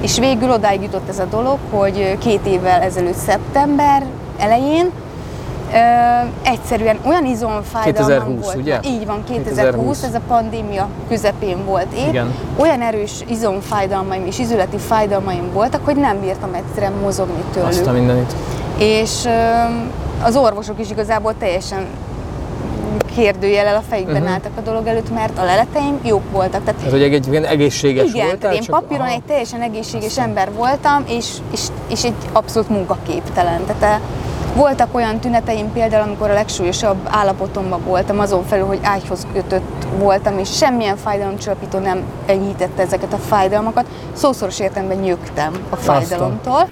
És végül odáig jutott ez a dolog, hogy két évvel ezelőtt szeptember elején Ö, egyszerűen olyan izomfájdalmam 2020, volt. ugye? Így van, 2020, 2020. ez a pandémia közepén volt év. Igen. Olyan erős izomfájdalmaim és izületi fájdalmaim voltak, hogy nem bírtam egyszerűen mozogni tőlük. Azt a mindenit. És ö, az orvosok is igazából teljesen kérdőjelel a fejükben uh-huh. álltak a dolog előtt, mert a leleteim jók voltak. Tehát Ez hogy egy ilyen egészséges igen, voltál? tehát én papíron aha. egy teljesen egészséges ember voltam, és, és, és egy abszolút munkaképtelen. Tehát eh, voltak olyan tüneteim például, amikor a legsúlyosabb állapotomban voltam, azon felül, hogy ágyhoz kötött voltam, és semmilyen fájdalomcsillapító nem enyhítette ezeket a fájdalmakat. Szószoros értelemben nyögtem a fájdalomtól.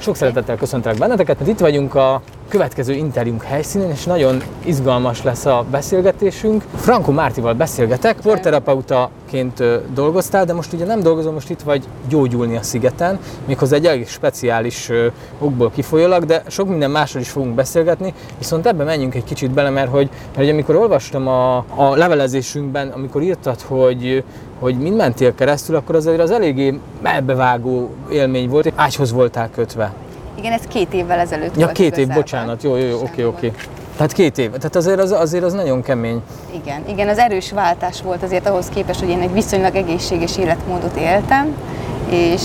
Sok szeretettel köszöntelek benneteket, mert itt vagyunk a következő interjúnk helyszínén, és nagyon izgalmas lesz a beszélgetésünk. Franco Mártival beszélgetek, porterapeutaként ö, dolgoztál, de most ugye nem dolgozom, most itt vagy gyógyulni a szigeten, méghozzá egy elég speciális okból kifolyólag, de sok minden másról is fogunk beszélgetni, viszont ebbe menjünk egy kicsit bele, mert hogy, mert hogy amikor olvastam a, a levelezésünkben, amikor írtad, hogy hogy mind mentél keresztül, akkor azért az eléggé melbevágó élmény volt. Ágyhoz voltál kötve. Igen, ez két évvel ezelőtt Ja, volt két év, bocsánat, jó, jó, jó, oké, oké. Tehát két év, tehát azért az, azért az nagyon kemény. Igen, igen, az erős váltás volt azért ahhoz képest, hogy én egy viszonylag egészséges életmódot éltem, és,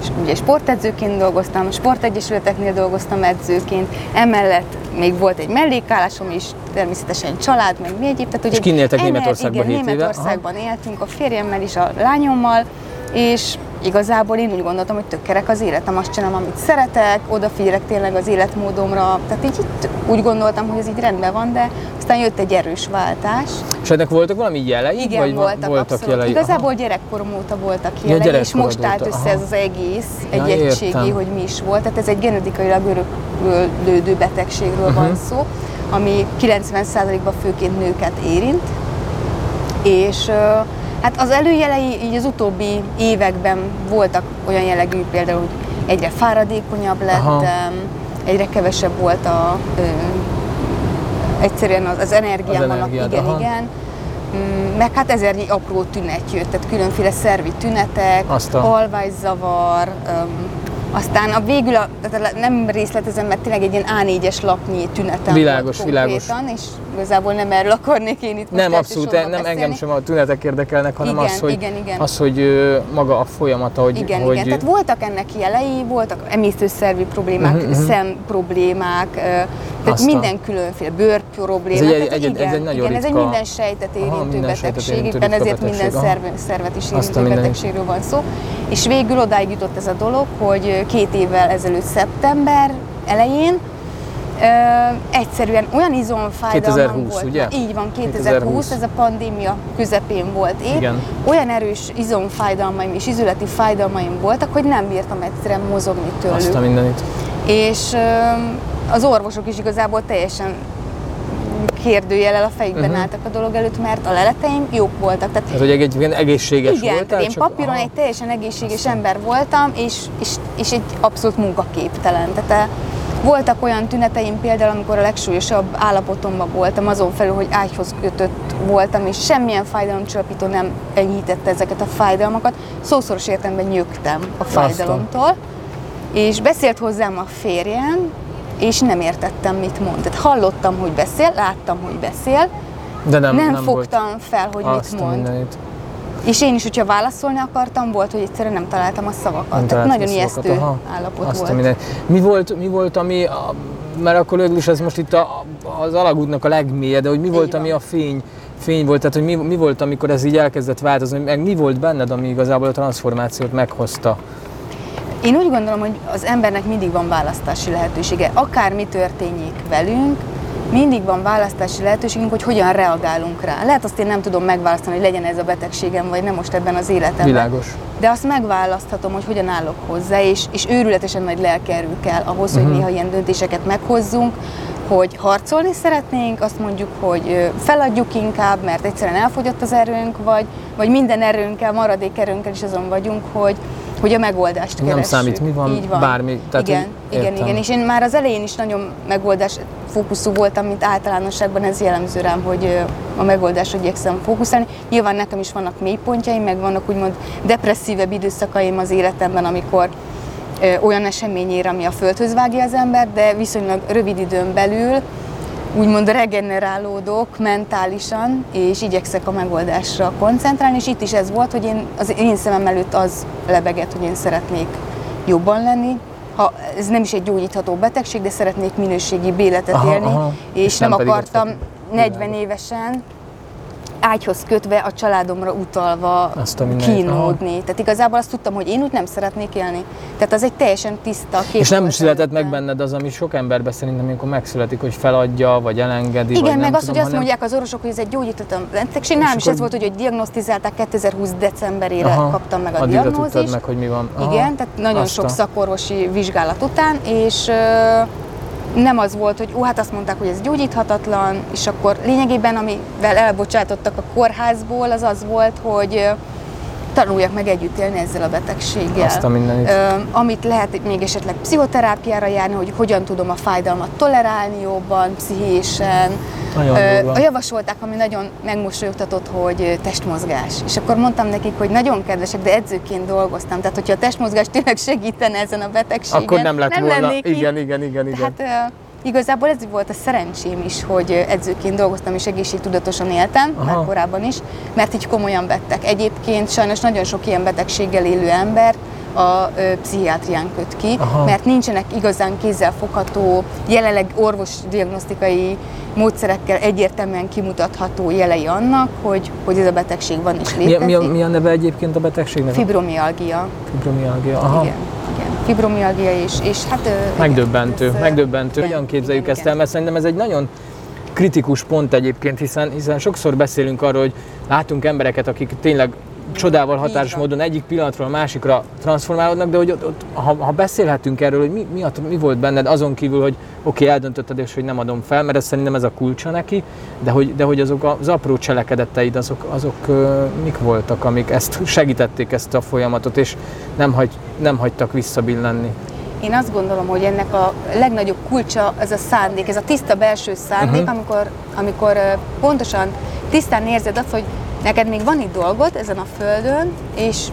és ugye sportedzőként dolgoztam, sportegyesületeknél dolgoztam edzőként, emellett még volt egy mellékállásom is, természetesen család, meg mi egyéb. Tehát, És kinéltek Németországban igen, hét éve? Németországban éltünk a férjemmel és a lányommal, és igazából én úgy gondoltam, hogy tök kerek az életem, azt csinálom, amit szeretek, odafigyelek tényleg az életmódomra, tehát így itt úgy gondoltam, hogy ez így rendben van, de aztán jött egy erős váltás. És ennek voltak valami jelei? Igen, vagy voltak, voltak abszolút. jelei? Igazából gyerekkorom óta voltak Ja, jelei, és gyerekkorod most állt óta, össze aha. ez az egész, Ja, egy egységi, értem. hogy mi is volt. Tehát ez egy genetikailag öröklődő betegségről van Mhm. szó, ami 90%-ban főként nőket érint. És hát az előjelei így az utóbbi években voltak olyan jellegű, például, hogy egyre fáradékonyabb Aha. lettem, egyre kevesebb volt a egyszerűen az, az energiám Az annak, igen, aha. igen. Mm, Meg hát ezernyi apró tünet jött, tehát különféle szervi tünetek, Azt a- alvászavar, öm, aztán a végül, a, tehát nem részletezem, mert tényleg egy ilyen A4-es lapnyi tünetem Világos, volt világos. és igazából nem erről akarnék én itt Nem, abszolút, nem engem beszélni. sem a tünetek érdekelnek, hanem Igen, az, hogy, igen, igen. az, hogy ö, maga a folyamata, hogy, Igen, hogy igen. Tehát voltak ennek jelei, voltak emésztőszervi problémák, mhm. szem problémák, ö, tehát Aztán. minden különféle bőr problémák. Ez egy- egy- egy- igen, ez egy nagyon igen, ez egy ritka- minden sejtet Aha, érintő minden sejtet betegség, érintő éppen ritka ezért minden betegség, aha. szerve, szervet is érintő mindenit. betegségről van szó. És végül odáig jutott ez a dolog, hogy két évvel ezelőtt szeptember elején Ö, egyszerűen olyan izomfájdalmam 2020, volt. ugye? Így van, 2020, 2020. ez a pandémia közepén volt év. Igen. Olyan erős izomfájdalmaim és izületi fájdalmaim voltak, hogy nem bírtam egyszerűen mozogni tőlük. azt a mindenit. És ö, az orvosok is igazából teljesen kérdőjelel a fejükben uh-huh. álltak a dolog előtt, mert a leleteim jók voltak. Tehát Ez hogy egy, egészséges igen, voltál? tehát én papíron aha. egy teljesen egészséges ember voltam, és, és, és egy abszolút munkaképtelen. Tehát eh, voltak olyan tüneteim például, amikor a legsúlyosabb állapotomban voltam, azon felül, hogy ágyhoz kötött voltam, és semmilyen fájdalomcsillapító nem enyhítette ezeket a fájdalmakat. Szószoros értelemben nyögtem a fájdalomtól. És beszélt hozzám a férjem, és nem értettem, mit mond. Tehát hallottam, hogy beszél, láttam, hogy beszél, De nem, nem, nem fogtam fel, hogy mit mond. mindenit. És én is, hogyha válaszolni akartam, volt, hogy egyszerűen nem találtam a szavakat. Nem Tehát nagyon szavakat, ijesztő aha. állapot Azt volt. minden. Mi volt, mi volt, ami, a, mert akkor végül is ez most itt a, az alagútnak a legmélyebb, de hogy mi volt, van. ami a fény, fény volt, tehát hogy mi, mi volt, amikor ez így elkezdett változni, meg mi volt benned, ami igazából a transformációt meghozta? Én úgy gondolom, hogy az embernek mindig van választási lehetősége. Akármi történjék velünk, mindig van választási lehetőségünk, hogy hogyan reagálunk rá. Lehet azt én nem tudom megválasztani, hogy legyen ez a betegségem, vagy nem most ebben az életemben. Világos. De azt megválaszthatom, hogy hogyan állok hozzá, és, és őrületesen nagy lelkerő kell ahhoz, hogy Mhm. néha ilyen döntéseket meghozzunk, hogy harcolni szeretnénk, azt mondjuk, hogy feladjuk inkább, mert egyszerűen elfogyott az erőnk, vagy, vagy minden erőnkkel, maradék erőnkkel is azon vagyunk, hogy, hogy a megoldást Nem keressük. számít, mi van, Így van. bármi, tehát igen, igen, értem. igen. És én már az elején is nagyon megoldás fókuszú voltam, mint általánosságban ez jellemző rám, hogy a megoldásra igyekszem fókuszálni. Nyilván nekem is vannak mélypontjaim, meg vannak úgymond depresszívebb időszakaim az életemben, amikor olyan esemény ér, ami a földhöz vágja az ember, de viszonylag rövid időn belül úgymond regenerálódok mentálisan, és igyekszek a megoldásra koncentrálni, és itt is ez volt, hogy én, az én szemem előtt az lebegett, hogy én szeretnék jobban lenni, ha ez nem is egy gyógyítható betegség, de szeretnék minőségi életet Aha, élni, aha. és, És nem nem akartam vagy. 40 évesen ágyhoz kötve, a családomra utalva Azt a mindenit, kínódni. Tehát igazából azt tudtam, hogy én úgy nem szeretnék élni. Tehát az egy teljesen tiszta kép. És nem született meg benned az, ami sok emberben szerintem, amikor megszületik, hogy feladja, vagy elengedi, vagy Igen, nem meg azt, tudom, hogy azt mondják az orvosok, hogy ez egy gyógyíthatatlan betegség. Nálam is ez volt, hogy, hogy diagnosztizálták 2020 decemberére Aha, kaptam meg a diagnózist. meg, hogy mi van. Aha, Igen, tehát nagyon sok a- szakorvosi vizsgálat után, és nem az volt, hogy ó, hát azt mondták, hogy ez gyógyíthatatlan, és akkor lényegében, amivel elbocsátottak a kórházból, az az volt, hogy tanuljak meg együtt élni ezzel a betegséggel. Azt a mindenit. Ö, amit lehet még esetleg pszichoterápiára járni, hogy hogyan tudom a fájdalmat tolerálni jobban, pszichésen. Nagyon Ö, durva. a javasolták, ami nagyon megmosolyogtatott, hogy testmozgás. És akkor mondtam nekik, hogy nagyon kedvesek, de edzőként dolgoztam. Tehát, hogyha a testmozgás tényleg segítene ezen a betegségen, Akkor nem lett volna. lennék itt. Igen, igen, igen, igen. Tehát igazából ez volt a szerencsém is, hogy edzőként dolgoztam és egészségtudatosan éltem, Aha. már korábban is, mert így komolyan vettek. Egyébként sajnos nagyon sok ilyen betegséggel élő ember a ö, pszichiátrián köt ki, Aha. mert nincsenek igazán kézzelfogható, jelenleg orvosdiagnosztikai módszerekkel egyértelműen kimutatható jelei annak, hogy, hogy ez a betegség van Mi, létezik. mi, a, mi a neve egyébként a betegségnek? Fibromialgia. Fibromialgia. Aha. Igen. Fibromialgia és, és hát... igen, Megdöbbentő, ez, megdöbbentő. Hogyan képzeljük igen, ezt el, mert szerintem ez egy nagyon kritikus pont egyébként, hiszen, hiszen sokszor beszélünk arról, hogy látunk embereket, akik tényleg csodával határos módon egyik pillanatról a másikra transformálódnak, de hogy ott, ott, ha, ha beszélhetünk erről, hogy mi, mi, mi volt benned azon kívül, hogy oké, okay, eldöntötted, és hogy nem adom fel, mert ez szerintem ez a kulcsa neki, de hogy, de hogy azok az apró cselekedeteid, azok, azok ö, mik voltak, amik ezt segítették ezt a folyamatot, és nem, hagy, nem hagytak visszabillenni. Én azt gondolom, hogy ennek a legnagyobb kulcsa ez a szándék, ez a tiszta belső szándék, uh-huh. amikor, amikor pontosan tisztán érzed azt, hogy neked még van itt dolgod ezen a földön, és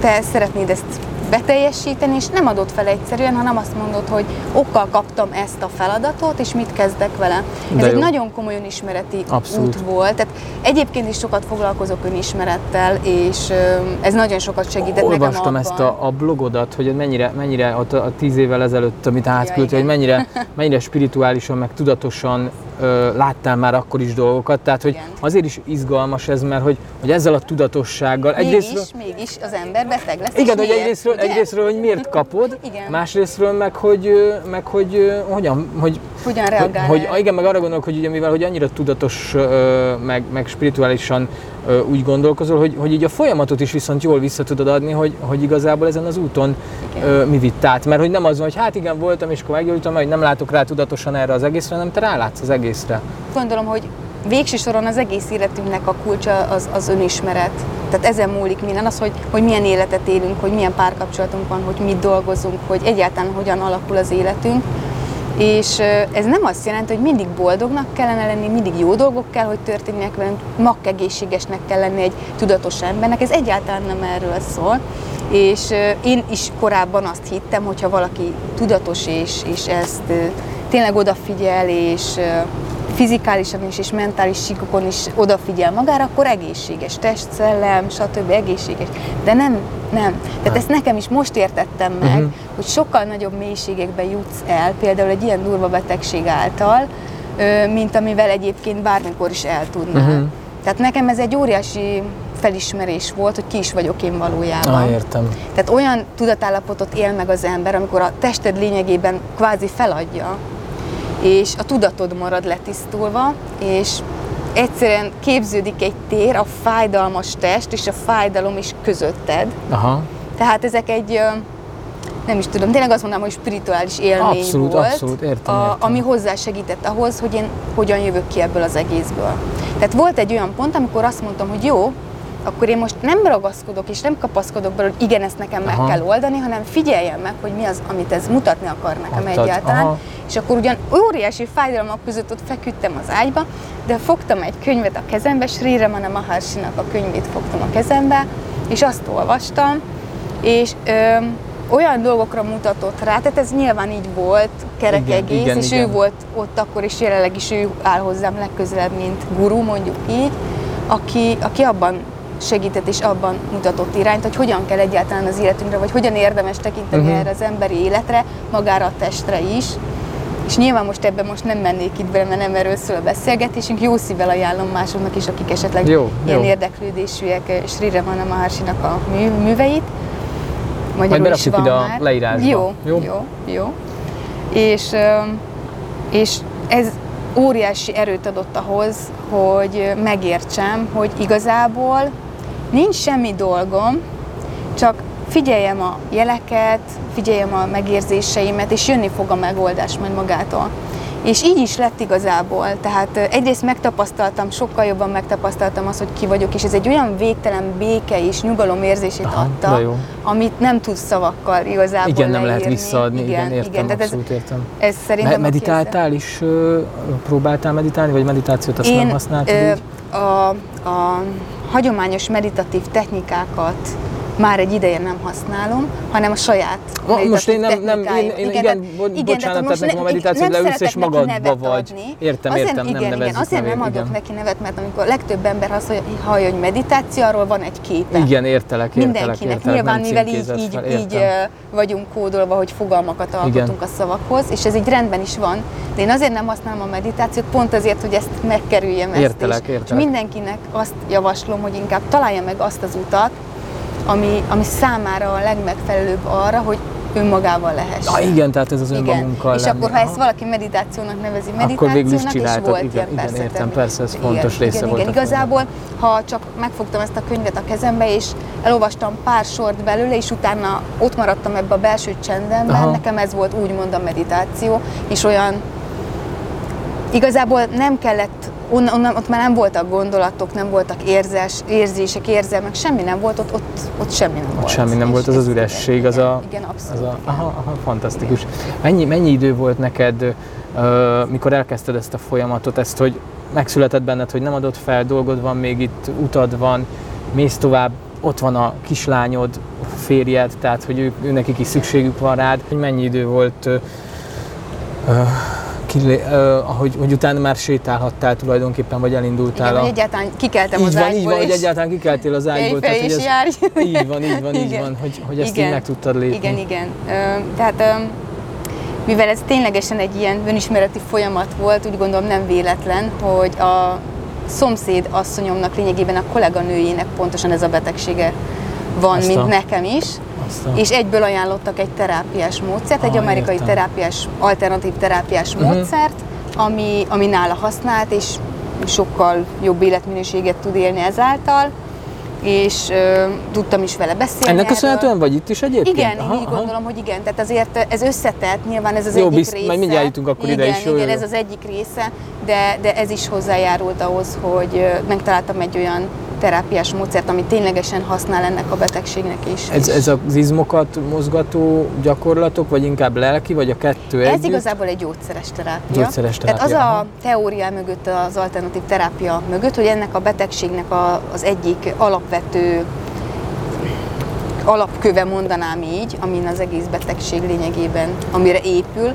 te szeretnéd ezt beteljesíteni, és nem adod fel egyszerűen, hanem azt mondod, hogy okkal kaptam ezt a feladatot, és mit kezdek vele. De Ez egy jó. nagyon komoly önismereti Abszolút. út volt. Tehát egyébként is sokat foglalkozok önismerettel, és ez nagyon sokat segített Olvastam nekem abban. ezt a, a blogodat, hogy mennyire, mennyire a, a tíz évvel ezelőtt, amit átküldtél, igen. hogy mennyire, mennyire spirituálisan, meg tudatosan ö, láttál már akkor is dolgokat. Tehát, hogy Igen. azért is izgalmas ez, mert hogy, hogy ezzel a tudatossággal egyrésztről, Mégis, mégis az ember beteg lesz. igen, hogy miért, egyrésztről, ugye? egyrészről, hogy miért kapod, Igen. másrésztről meg, hogy, meg hogy hogyan, hogy, Hogyan hogy, reagál hogy, erre? igen, meg arra gondolok, hogy ugye mivel hogy annyira tudatos, meg, meg spirituálisan úgy gondolkozol, hogy, hogy így a folyamatot is viszont jól vissza tudod adni, hogy, hogy igazából ezen az úton Igen. ö, mi vitt át. Mert hogy nem az van, hogy hát igen, voltam, és akkor meggyógyultam, hogy nem látok rá tudatosan erre az egészre, hanem te rálátsz az egészre. Gondolom, hogy végső soron az egész életünknek a kulcsa az, az önismeret. Tehát ezen múlik minden, az, hogy, hogy milyen életet élünk, hogy milyen párkapcsolatunk van, hogy mit dolgozunk, hogy egyáltalán hogyan alakul az életünk. És ez nem azt jelenti, hogy mindig boldognak kellene lenni, mindig jó dolgok kell, hogy történjenek velünk, makkegészségesnek kell lenni egy tudatos embernek, ez egyáltalán nem erről szól. És én is korábban azt hittem, hogyha valaki tudatos és, és ezt tényleg odafigyel, és fizikálisan is és mentális síkokon is odafigyel magára, akkor egészséges test, szellem, stb. egészséges. De nem, nem. Tehát ezt nekem is most értettem meg, uh-huh. hogy sokkal nagyobb mélységekbe jutsz el, például egy ilyen durva betegség által, mint amivel egyébként bármikor is el tudnál. Uh-huh. Tehát nekem ez egy óriási felismerés volt, hogy ki is vagyok én valójában. Ah, értem. Tehát olyan tudatállapotot él meg az ember, amikor a tested lényegében kvázi feladja, és a tudatod marad letisztulva, és egyszerűen képződik egy tér, a fájdalmas test és a fájdalom is közötted. Aha. Tehát ezek egy, nem is tudom, tényleg azt mondanám, hogy spirituális élmény Abszolút, volt, abszolút, értem, a, értem. ami hozzásegített ahhoz, hogy én hogyan jövök ki ebből az egészből. Tehát volt egy olyan pont, amikor azt mondtam, hogy jó, akkor én most nem ragaszkodok és nem kapaszkodok bele, hogy igen, ezt nekem Aha. meg kell oldani, hanem figyeljem meg, hogy mi az, amit ez mutatni akar nekem Adtad, egyáltalán. aha. És akkor ugyan óriási fájdalmak között ott feküdtem az ágyba, de fogtam egy könyvet a kezembe, Sri Ramana Maharshi-nak a könyvét fogtam a kezembe, és azt olvastam, és ö, olyan dolgokra mutatott rá, tehát ez nyilván így volt, kerek Igen, egész, igen, és igen. ő volt ott akkor, és jelenleg is ő áll hozzám legközelebb, mint guru, mondjuk így, aki, aki abban segített és abban mutatott irányt, hogy hogyan kell egyáltalán az életünkre, vagy hogyan érdemes tekinteni uh-huh. erre az emberi életre, magára a testre is. És nyilván most ebben most nem mennék itt bele, mert nem erről szól a beszélgetésünk. Jó szívvel ajánlom másoknak is, akik esetleg Jó, ilyen jó. érdeklődésűek eh, Sri Ramana Maharshi-nak a mű, műveit. Magyarul is berakjuk van ide a már. leírásba. Jó, Jó? jó, jó. És, öm, és ez óriási erőt adott ahhoz, hogy megértsem, hogy igazából nincs semmi dolgom, csak figyeljem a jeleket, figyeljem a megérzéseimet, és jönni fog a megoldás majd magától. És így is lett igazából. Tehát egyrészt megtapasztaltam, sokkal jobban megtapasztaltam azt, hogy ki vagyok, és ez egy olyan végtelen béke és nyugalom érzését Aha, adta, jó. amit nem tudsz szavakkal igazából Igen, nem lehet leírni. visszaadni, igen, igen, értem, igen. Tehát ez, értem. ez szerintem Me- meditáltál is? Próbáltál meditálni, vagy meditációt azt én nem használtad ö, így? a, a hagyományos meditatív technikákat már egy ideje nem használom, hanem a saját Ma- most én nem- nem- én- én igen, bo- bocsánat, tehát nekem a meditáció nem leülsz és magadba vagy. adni. Értem, azért, értem, nem igen, igen, nevezzük azért nem nevét, adok igen. neki nevet, mert amikor a legtöbb ember azt hallja, hallja, hogy meditáció, arról van egy képe. Igen, értelek, értelek, Mindenkinek. értelek, Nyilván, nem mivel így, így, fel, így vagyunk kódolva, hogy fogalmakat alkotunk Igen. a szavakhoz, és ez így rendben is van, de én azért nem használom a meditációt, pont azért, hogy ezt megkerüljem ezt Értelek, is. értelek. És mindenkinek azt javaslom, hogy inkább találja meg azt az utat, ami, ami számára a legmegfelelőbb arra, hogy önmagával lehessen. Ah, igen, tehát ez az Igen. önmagunkkal És lenni. akkor, ha ezt valaki meditációnak nevezi, meditációnak, Akkor végül is csináltad, volt igen, ilyen, igen, persze, értem, persze, ez fontos része igen, volt Igen, igazából, ha csak megfogtam ezt a könyvet a kezembe, és elolvastam pár sort belőle, és utána ott maradtam ebbe a belső csendemben, Aha. nekem ez volt úgymond a meditáció, és olyan Igazából nem kellett, onnan, onnan, ott már nem voltak gondolatok, nem voltak érzés, érzések, érzelmek, semmi nem volt, ott, ott, ott semmi nem volt. Semmi nem volt, az az üresség, az a, Igen, abszolút. az a aha, aha, fantasztikus. Mennyi, mennyi idő volt neked, ö, mikor elkezdted ezt a folyamatot, ezt, hogy megszületett benned, hogy nem adod fel, dolgod van, még itt utad van, mész tovább, ott van a kislányod, férjed, tehát hogy ő nekik is szükségük van rád. Hogy mennyi idő volt, ö, kilé, ö, ahogy, hogy utána már sétálhattál tulajdonképpen, vagy elindultál Igen, a... hogy egyáltalán kikeltem így az van, ágyból, így van, hogy és egyáltalán kikeltél az ágyból, tehát, hogy ez, járj. így van, így van, így Igen. van, hogy, hogy ezt Igen. így meg tudtad lépni. Igen, igen. Ö, tehát ö, mivel ez ténylegesen egy ilyen önismereti folyamat volt, úgy gondolom nem véletlen, hogy a szomszéd asszonyomnak lényegében a kolléganőjének pontosan ez a betegsége van, Azt mint nekem is. Azt a... És egyből ajánlottak egy terápiás módszert, egy Ah, amerikai értem. terápiás, alternatív terápiás Mhm. módszert, ami, ami nála használt, és sokkal jobb életminőséget tud élni ezáltal, és ö, tudtam is vele beszélni Ennek köszönhetően vagy itt is egyébként? Igen, én így gondolom, hogy igen. Tehát azért ez összetett, nyilván ez az Jó, egyik bizt- része. majd mindjárt jutunk akkor igen, ide is, jó, Igen, jó, ez az egyik része, de, de ez is hozzájárult ahhoz, hogy megtaláltam egy olyan terápiás módszert, ami ténylegesen használ ennek a betegségnek is. Ez, ez az izmokat mozgató gyakorlatok, vagy inkább lelki, vagy a kettő ez együtt? igazából egy gyógyszeres terápia. Gyógyszeres Tehát az terápia, a teória mögött, az alternatív terápia mögött, hogy ennek a betegségnek a, az egyik alapvető alapköve mondanám így, amin az egész betegség lényegében, amire épül,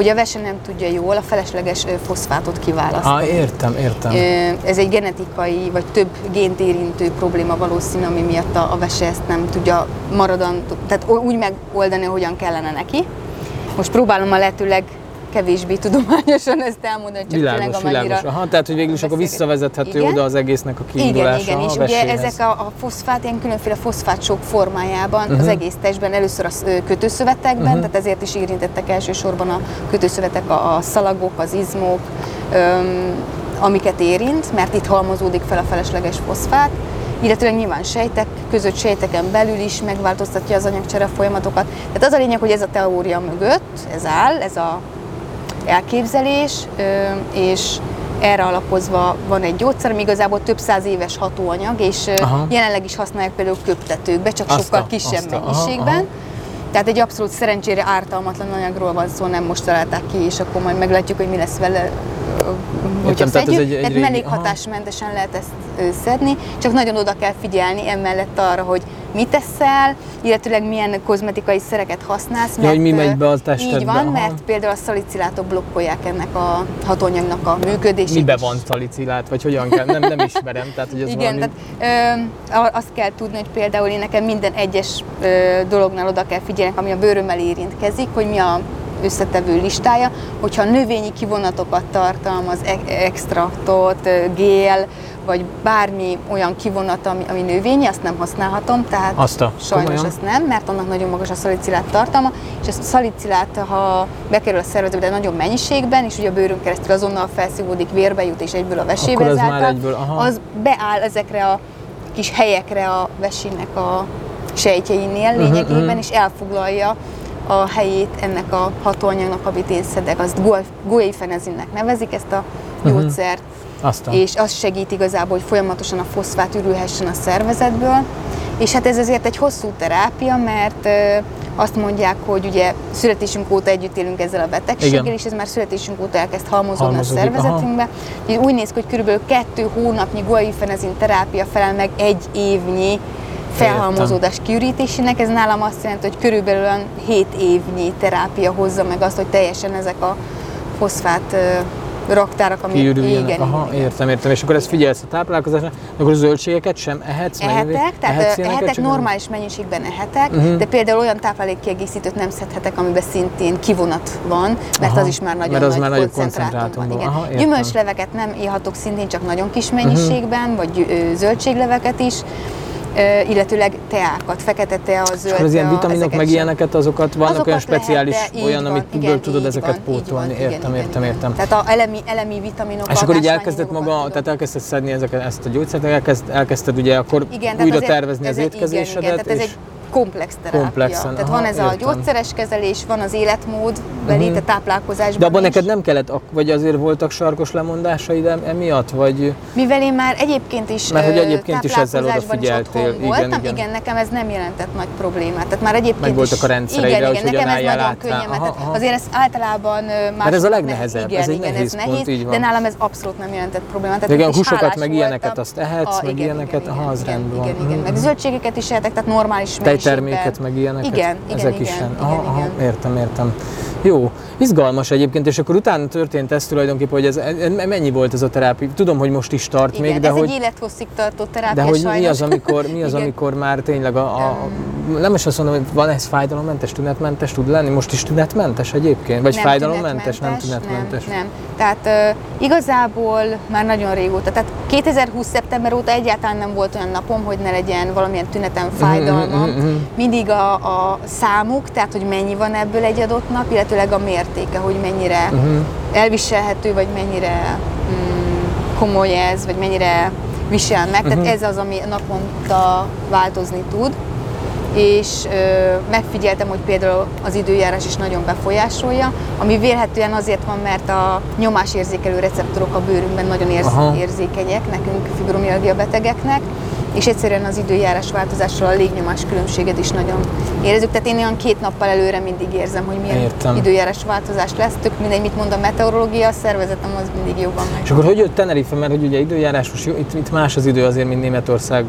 hogy a vese nem tudja jól a felesleges foszfátot kiválasztani. Ah, értem, értem. Ez egy genetikai, vagy több gént érintő probléma valószínű, ami miatt a, a vese ezt nem tudja maradan, tehát úgy megoldani, hogyan kellene neki. Most próbálom a lehetőleg kevésbé tudományosan ezt elmondani, csak Világos, tényleg amennyire világos. Aha, tehát, hogy végül is akkor visszavezethető Igen. oda az egésznek a igen, kiindulása igen, és a ugye ezek a, a foszfát, ilyen különféle foszfát sok formájában uh-huh. az Mhm. egész testben, először a kötőszövetekben, Mhm. tehát ezért is érintettek elsősorban a kötőszövetek, a, a szalagok, az izmok, öm, amiket érint, mert itt halmozódik fel a felesleges foszfát, illetőleg nyilván sejtek között, sejteken belül is megváltoztatja az anyagcsere folyamatokat. Tehát az a lényeg, hogy ez a teória mögött, ez áll, ez a elképzelés, és erre alapozva van egy gyógyszer, ami igazából több száz éves hatóanyag, és Aha. jelenleg is használják például köptetőkbe, csak Azt sokkal kisebb azt a- aha, mennyiségben. aha. Tehát egy abszolút szerencsére ártalmatlan anyagról van szó, nem most találták ki, és akkor majd meglátjuk, hogy mi lesz vele, hogyha tehát ez szedjük. egy- egy tehát régi- mellékhatásmentesen lehet ezt szedni, csak nagyon oda kell figyelni emellett arra, hogy mit teszel, illetőleg milyen kozmetikai szereket használsz. Ja, hogy mi megy be a testedbe, Így van, aha. mert például a szalicilátok blokkolják ennek a hatóanyagnak a működését. Mibe is. van szalicilát, vagy hogyan kell? Nem, nem ismerem. Tehát, hogy ez Igen, valami... tehát ö, azt kell tudni, hogy például én nekem minden egyes ö, dolognál oda kell figyelni, ami a bőrömmel érintkezik, hogy mi a összetevő listája, hogyha növényi kivonatokat tartalmaz, e- extraktot, gél, vagy bármi olyan kivonat, ami, ami növényi, azt nem használhatom, tehát Azt a- sajnos komolyan? ezt nem, mert annak nagyon magas a szalicilát tartalma, és a szalicilát, ha bekerül a szervezetbe de nagyobb mennyiségben, és ugye a bőrön keresztül azonnal felszívódik, vérbe jut, és egyből a vesébe Akkor az már ezáltal, egyből, aha. az beáll ezekre a kis helyekre a vesének a sejtjeinél lényegében, mhm. és elfoglalja a helyét ennek a hatóanyagnak, amit én szedek. Azt guai- guaifenezinnek nevezik ezt a Mhm. gyógyszert, a... és az segít igazából, hogy folyamatosan a foszfát ürülhessen a szervezetből. És hát ez azért egy hosszú terápia, mert azt mondják, hogy ugye születésünk óta együtt élünk ezzel a betegséggel, Igen. és ez már születésünk óta elkezd halmozódni a szervezetünkbe. Úgy néz ki, hogy körülbelül kettő hónapnyi guaifenezin terápia felel meg egy évnyi felhalmozódás kiürítésének. Ez nálam azt jelenti, hogy körülbelül olyan 7 évnyi terápia hozza meg azt, hogy teljesen ezek a foszfát raktárak, ami kiürüljenek. igen, Aha, igen, értem, értem. És akkor ezt figyelsz a táplálkozásra, akkor zöldségeket sem ehetsz? meg Ehetek, tehát ehetsz ehetek, csak nem? normális mennyiségben ehetek, Mhm. de például olyan táplálékkiegészítőt nem szedhetek, amiben szintén kivonat van, mert Aha, az is már nagyon mert az nagy nagyobb koncentrátum van. Igen. Aha, értem. Mhm. Gyümölcsleveket nem ihatok szintén, csak nagyon kis mennyiségben, vagy gyü- ö, zöldségleveket is, illetőleg teákat, fekete tea, zöld És akkor az ilyen vitaminok, meg ilyeneket, azokat vannak Azokat olyan speciális, lehet, de olyan, van, amiből igen, tudod ezeket van, pótolni. van, értem, igen, értem, igen. értem. Tehát a elemi, elemi vitaminokat, És akkor így elkezdett maga, tudok. tehát elkezdted szedni ezeket, ezt a gyógyszert, elkezd, elkezdted ugye akkor Igen, újra tervezni ez az étkezésedet, Igen, igen, tehát ez egy komplex terápia. Komplexen, tehát aha, van ez a értem. gyógyszeres kezelés, van az életmód beli, Mhm. tehát táplálkozásban de abban is. neked nem kellett, vagy azért voltak sarkos lemondásaid em- emiatt, vagy Mivel én már egyébként is Mert hogy egyébként is ezzel is odafigyeltél. otthon Igen, voltam, igen. igen, nekem ez nem jelentett nagy problémát. Tehát már egyébként Meg voltak is, a rendszereidre, igen, igen, nekem ez nagyon könnyen. Aha, aha. Azért ez általában ö, ez a legnehezebb, nehéz. ez igen, egy igen, nehéz ez pont, nehéz, de nálam ez abszolút nem jelentett problémát. Tehát igen, is húsokat, meg ilyeneket azt ehetsz, meg igen, ilyeneket, igen, aha, az igen, rendben igen, igen, meg Mhm. zöldségeket is ehetek, tehát normális tejterméket, meg ilyeneket? Igen, igen, Ezek igen, is igen. Aha, igen, aha, igen. értem, értem. Jó, izgalmas egyébként, és akkor utána történt ez tulajdonképpen, hogy ez, mennyi volt ez a terápia? Tudom, hogy most is tart Igen, még, de ez hogy, egy élethosszig tartó terápia de hogy mi sajnos. az, amikor, mi az, amikor már tényleg a, a nem is azt mondom, hogy van ez fájdalommentes, tünetmentes tud lenni, most is tünetmentes egyébként? Vagy Nem fájdalommentes, nem tünetmentes? Nem, nem. Tehát uh, igazából már nagyon régóta, tehát 2020. szeptember óta egyáltalán nem volt olyan napom, hogy ne legyen valamilyen tünetem, fájdalmam. mhm, mhm. Mindig a, a számuk, tehát hogy mennyi van ebből egy adott nap, illetőleg a mértéke, hogy mennyire Mhm. elviselhető, vagy mennyire mm, komoly ez, vagy mennyire visel meg. Mhm. Tehát ez az, ami naponta változni tud. És ö, megfigyeltem, hogy például az időjárás is nagyon befolyásolja, ami vélhetően azért van, mert a nyomásérzékelő receptorok a bőrünkben nagyon érz, Aha. érzékenyek, nekünk fibromialgia betegeknek, és egyszerűen az időjárás változással a légnyomás különbséget is nagyon érezzük. Tehát én olyan két nappal előre mindig érzem, hogy milyen Értem. időjárás változás lesz. Tök mindegy, mit mond a meteorológia, a szervezetem az mindig jobban meg. És akkor hogy jött Tenerife, mert hogy ugye időjárás, most itt, itt más az idő azért, mint Németország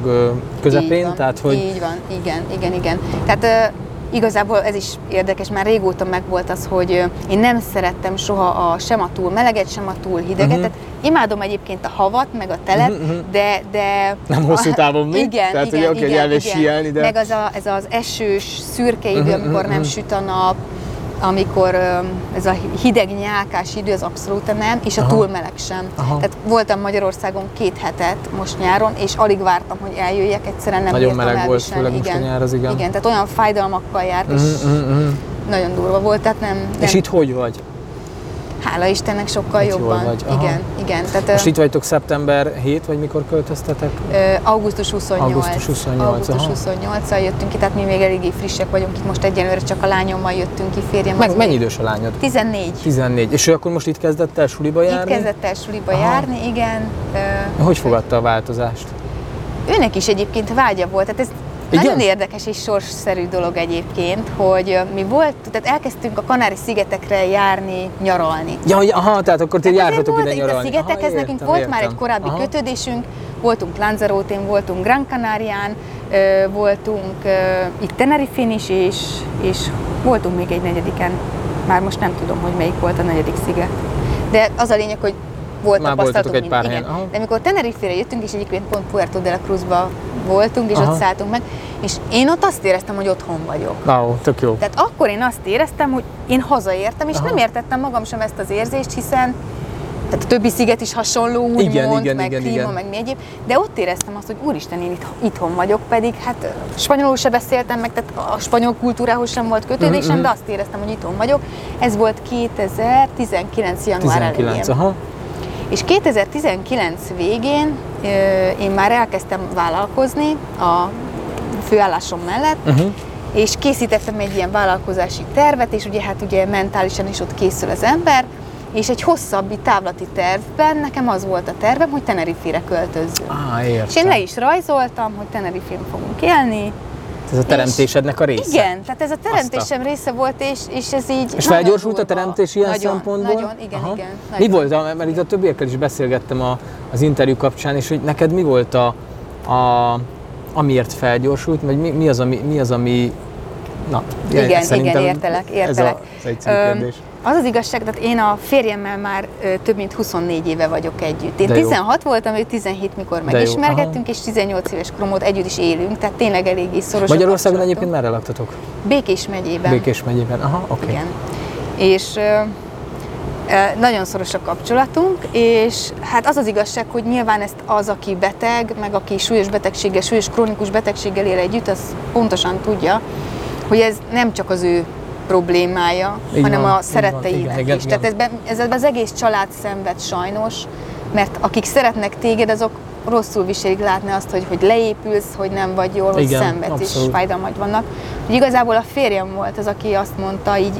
közepén, Így van, tehát hogy Így van, igen, igen, igen. Tehát igazából ez is érdekes, már régóta megvolt az, hogy én nem szerettem soha a, sem a túl meleget, sem a túl hideget. Mhm. Tehát imádom egyébként a havat, meg a telet, mhm. de, de... Nem hosszú távon mi? Igen, Tehát, igen, hogy igen, elmész igen. síelni, de- Meg az, a, ez az esős, szürke idő, Mhm, amikor nem süt a nap, amikor ez a hideg nyálkás idő, az abszolút nem, és a Aha. túl meleg sem. Aha. Tehát voltam Magyarországon két hetet most nyáron, és alig vártam, hogy eljöjjek, egyszerűen nem Nagyon meleg volt, főleg most a igen. nyár, az igen. Igen, tehát olyan fájdalmakkal járt, és Mhm, mhm, mhm. nagyon durva volt, tehát nem... nem. És itt hogy vagy? Hála Istennek sokkal Hát jól jobban. vagy, aha. Igen, igen. Tehát Most itt vagytok szeptember 7, vagy mikor költöztetek? augusztus 28. Augusztus 28, Augusztus aha. 28 jöttünk ki, tehát mi még eléggé frissek vagyunk itt. Most egyenlőre csak a lányommal jöttünk ki, férjem. Meg, mennyi idős a lányod? 14. 14. És ő akkor most itt kezdett el suliba Itt járni? kezdett el suliba Aha. járni, igen. Hogy fogadta a változást? Őnek is egyébként vágya volt, tehát ez Igen? nagyon érdekes és sorsszerű dolog egyébként, hogy mi volt, tehát elkezdtünk a Kanári-szigetekre járni, nyaralni. Ja, ja, aha, tehát akkor ti jártatok ide itt a nyaralni. szigetekhez, Aha, nekünk értem, volt már egy értem. korábbi Aha. kötődésünk, voltunk Lanzarote-n, voltunk Gran Canarián, voltunk itt Tenerifén is, és, és voltunk még egy negyediken. Már most nem tudom, hogy melyik volt a negyedik sziget. De az a lényeg, hogy volt Már tapasztalatunk egy pár helyen. Igen. De amikor Tenerifére jöttünk, és egyébként pont Puerto de la Cruzba voltunk, és Aha. ott szálltunk meg, és én ott azt éreztem, hogy otthon vagyok. Wow, tök jó. Tehát akkor én azt éreztem, hogy én hazaértem, és Aha. nem értettem magam sem ezt az érzést, hiszen tehát a többi sziget is hasonló, Igen, úgymond, igen, meg igen, klíma, igen. meg mi egyéb, de ott éreztem azt, hogy úristen, én itt, itthon vagyok, pedig hát spanyolul se beszéltem meg, tehát a spanyol kultúrához sem volt kötődésem, Mhm, de azt éreztem, hogy itthon vagyok. Ez volt 2019. január 19, elején. aha. És 2019 végén én már elkezdtem vállalkozni a főállásom mellett, Uh-huh. és készítettem egy ilyen vállalkozási tervet, és ugye hát ugye mentálisan is ott készül az ember, és egy hosszabbi távlati tervben nekem az volt a tervem, hogy Tenerifére költözzünk. Á, értem. És én le is rajzoltam, hogy Tenerifén fogunk élni. Ez a teremtésednek a része. Igen, tehát ez a teremtésem része volt, és, és ez így És felgyorsult a teremtés ilyen nagyon, szempontból? Nagyon, igen, Aha. igen. Mi nagyon. volt, a, mert itt a többiekkel is beszélgettem a, az interjú kapcsán, és hogy neked mi volt a, a amiért felgyorsult, vagy mi, mi, az, ami, mi az, ami... Na, Igen, igen, szerintem értelek, Ez értelek. a, az egyszerű Öm, kérdés. Az az igazság, tehát én a férjemmel már több mint 24 éve vagyok együtt. Én De jó. 16 voltam, ő 17, mikor megismerkedtünk, és 18 éves korom óta együtt is élünk, tehát tényleg eléggé szoros Magyarországon egyébként merre laktatok? Békés megyében. Békés megyében. Aha, oké. Igen. És nagyon szoros a kapcsolatunk, és hát az az igazság, hogy nyilván ezt az, aki beteg, meg aki súlyos betegséggel, súlyos krónikus betegséggel él együtt, az pontosan tudja, hogy ez nem csak az ő problémája, Így hanem van, a így van, szeretteinek igen, igen, is. Tehát igen. ezben, ez az egész család szenved sajnos, mert akik szeretnek téged, azok rosszul viselik látni azt, hogy, hogy leépülsz, hogy nem vagy jól, hogy Igen, szenvedsz és fájdalmaid vannak. Úgy igazából a férjem volt az, aki azt mondta így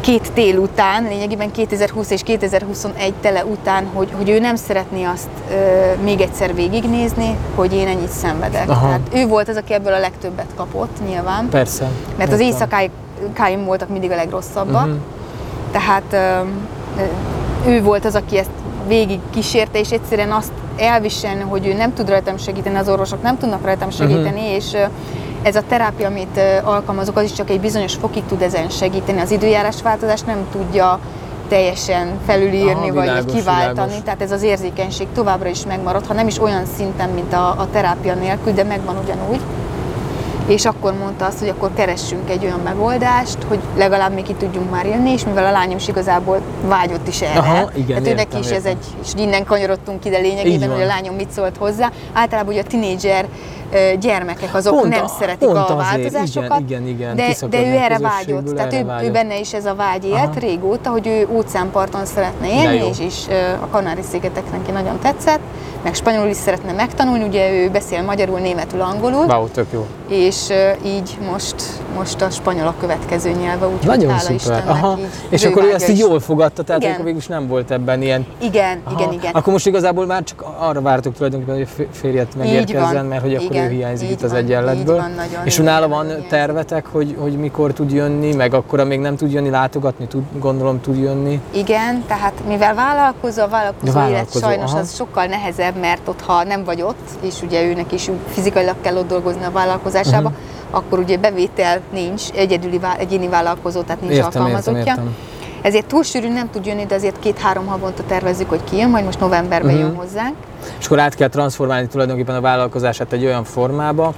két tél után, lényegében 2020 és 2021 tele után, hogy, hogy ő nem szeretné azt ö, még egyszer végignézni, hogy én ennyit szenvedek. Aha. Tehát ő volt az, aki ebből a legtöbbet kapott nyilván, Persze. mert az értem. Éjszakáim voltak mindig a legrosszabbak. Mhm. Tehát ő volt az, aki ezt végig kísérte, és egyszerűen azt elviselni, hogy ő nem tud rajtam segíteni, az orvosok nem tudnak rajtam segíteni, Mhm. és ez a terápia, amit alkalmazok, az is csak egy bizonyos fokig tud ezen segíteni. Az időjárás változás nem tudja teljesen felülírni, Aha, vagy világos, kiváltani. világos. Tehát ez az érzékenység továbbra is megmarad, ha nem is olyan szinten, mint a, a terápia nélkül, de megvan ugyanúgy. És akkor mondta azt, hogy akkor keressünk egy olyan megoldást, hogy legalább még ki tudjunk már jönni, és mivel a lányom is igazából vágyott is erre. Aha, igen, Tehát őnek értem, is ez egy, és innen kanyarodtunk ide lényegében, hogy a lányom mit szólt hozzá. Általában ugye a tinédzser gyermekek azok Pont nem szeretik pont a változásokat, igen, igen, igen, de, de ő erre vágyott. Tehát erre ő, ő vágyott. benne is ez a vágy élt Aha. régóta, hogy ő óceánparton szeretne élni, és, ö, a Kanári-szigetek neki nagyon tetszett, meg spanyolul is szeretne megtanulni, ugye ő beszél magyarul, németül, angolul, Wow, tök jó. és így most, most a spanyol a következő nyelve, úgyhogy Nagyon hála szuper. Aha. És akkor ő ezt így jól fogadta, tehát Igen. akkor végül nem volt ebben ilyen Igen, Aha. igen, igen. Akkor most igazából már csak arra vártok tulajdonképpen, hogy a fé- férjet megérkezzen, mert hogy akkor Igen, ő hiányzik itt az egyenletből. van, nagyon, És nála van tervetek, hogy, hogy mikor tud jönni, meg akkor még nem tud jönni látogatni, tud, gondolom tud jönni. Igen, tehát mivel vállalkozó, a vállalkozó, Ja, élet vállalkozó, sajnos aha. az sokkal nehezebb, mert ott, ha nem vagy ott, és ugye őnek is fizikailag kell ott dolgozni a vállalkozásába, Mhm. akkor ugye bevétel nincs, egyedüli, vá- egyéni vállalkozó, tehát nincs Értem, értem, alkalmazottja. értem. Ezért túl sűrűn nem tud jönni, de azért két-három havonta tervezzük, hogy kijön, majd most novemberben Mhm. jön hozzánk. És akkor át kell transformálni tulajdonképpen a vállalkozását egy olyan formába,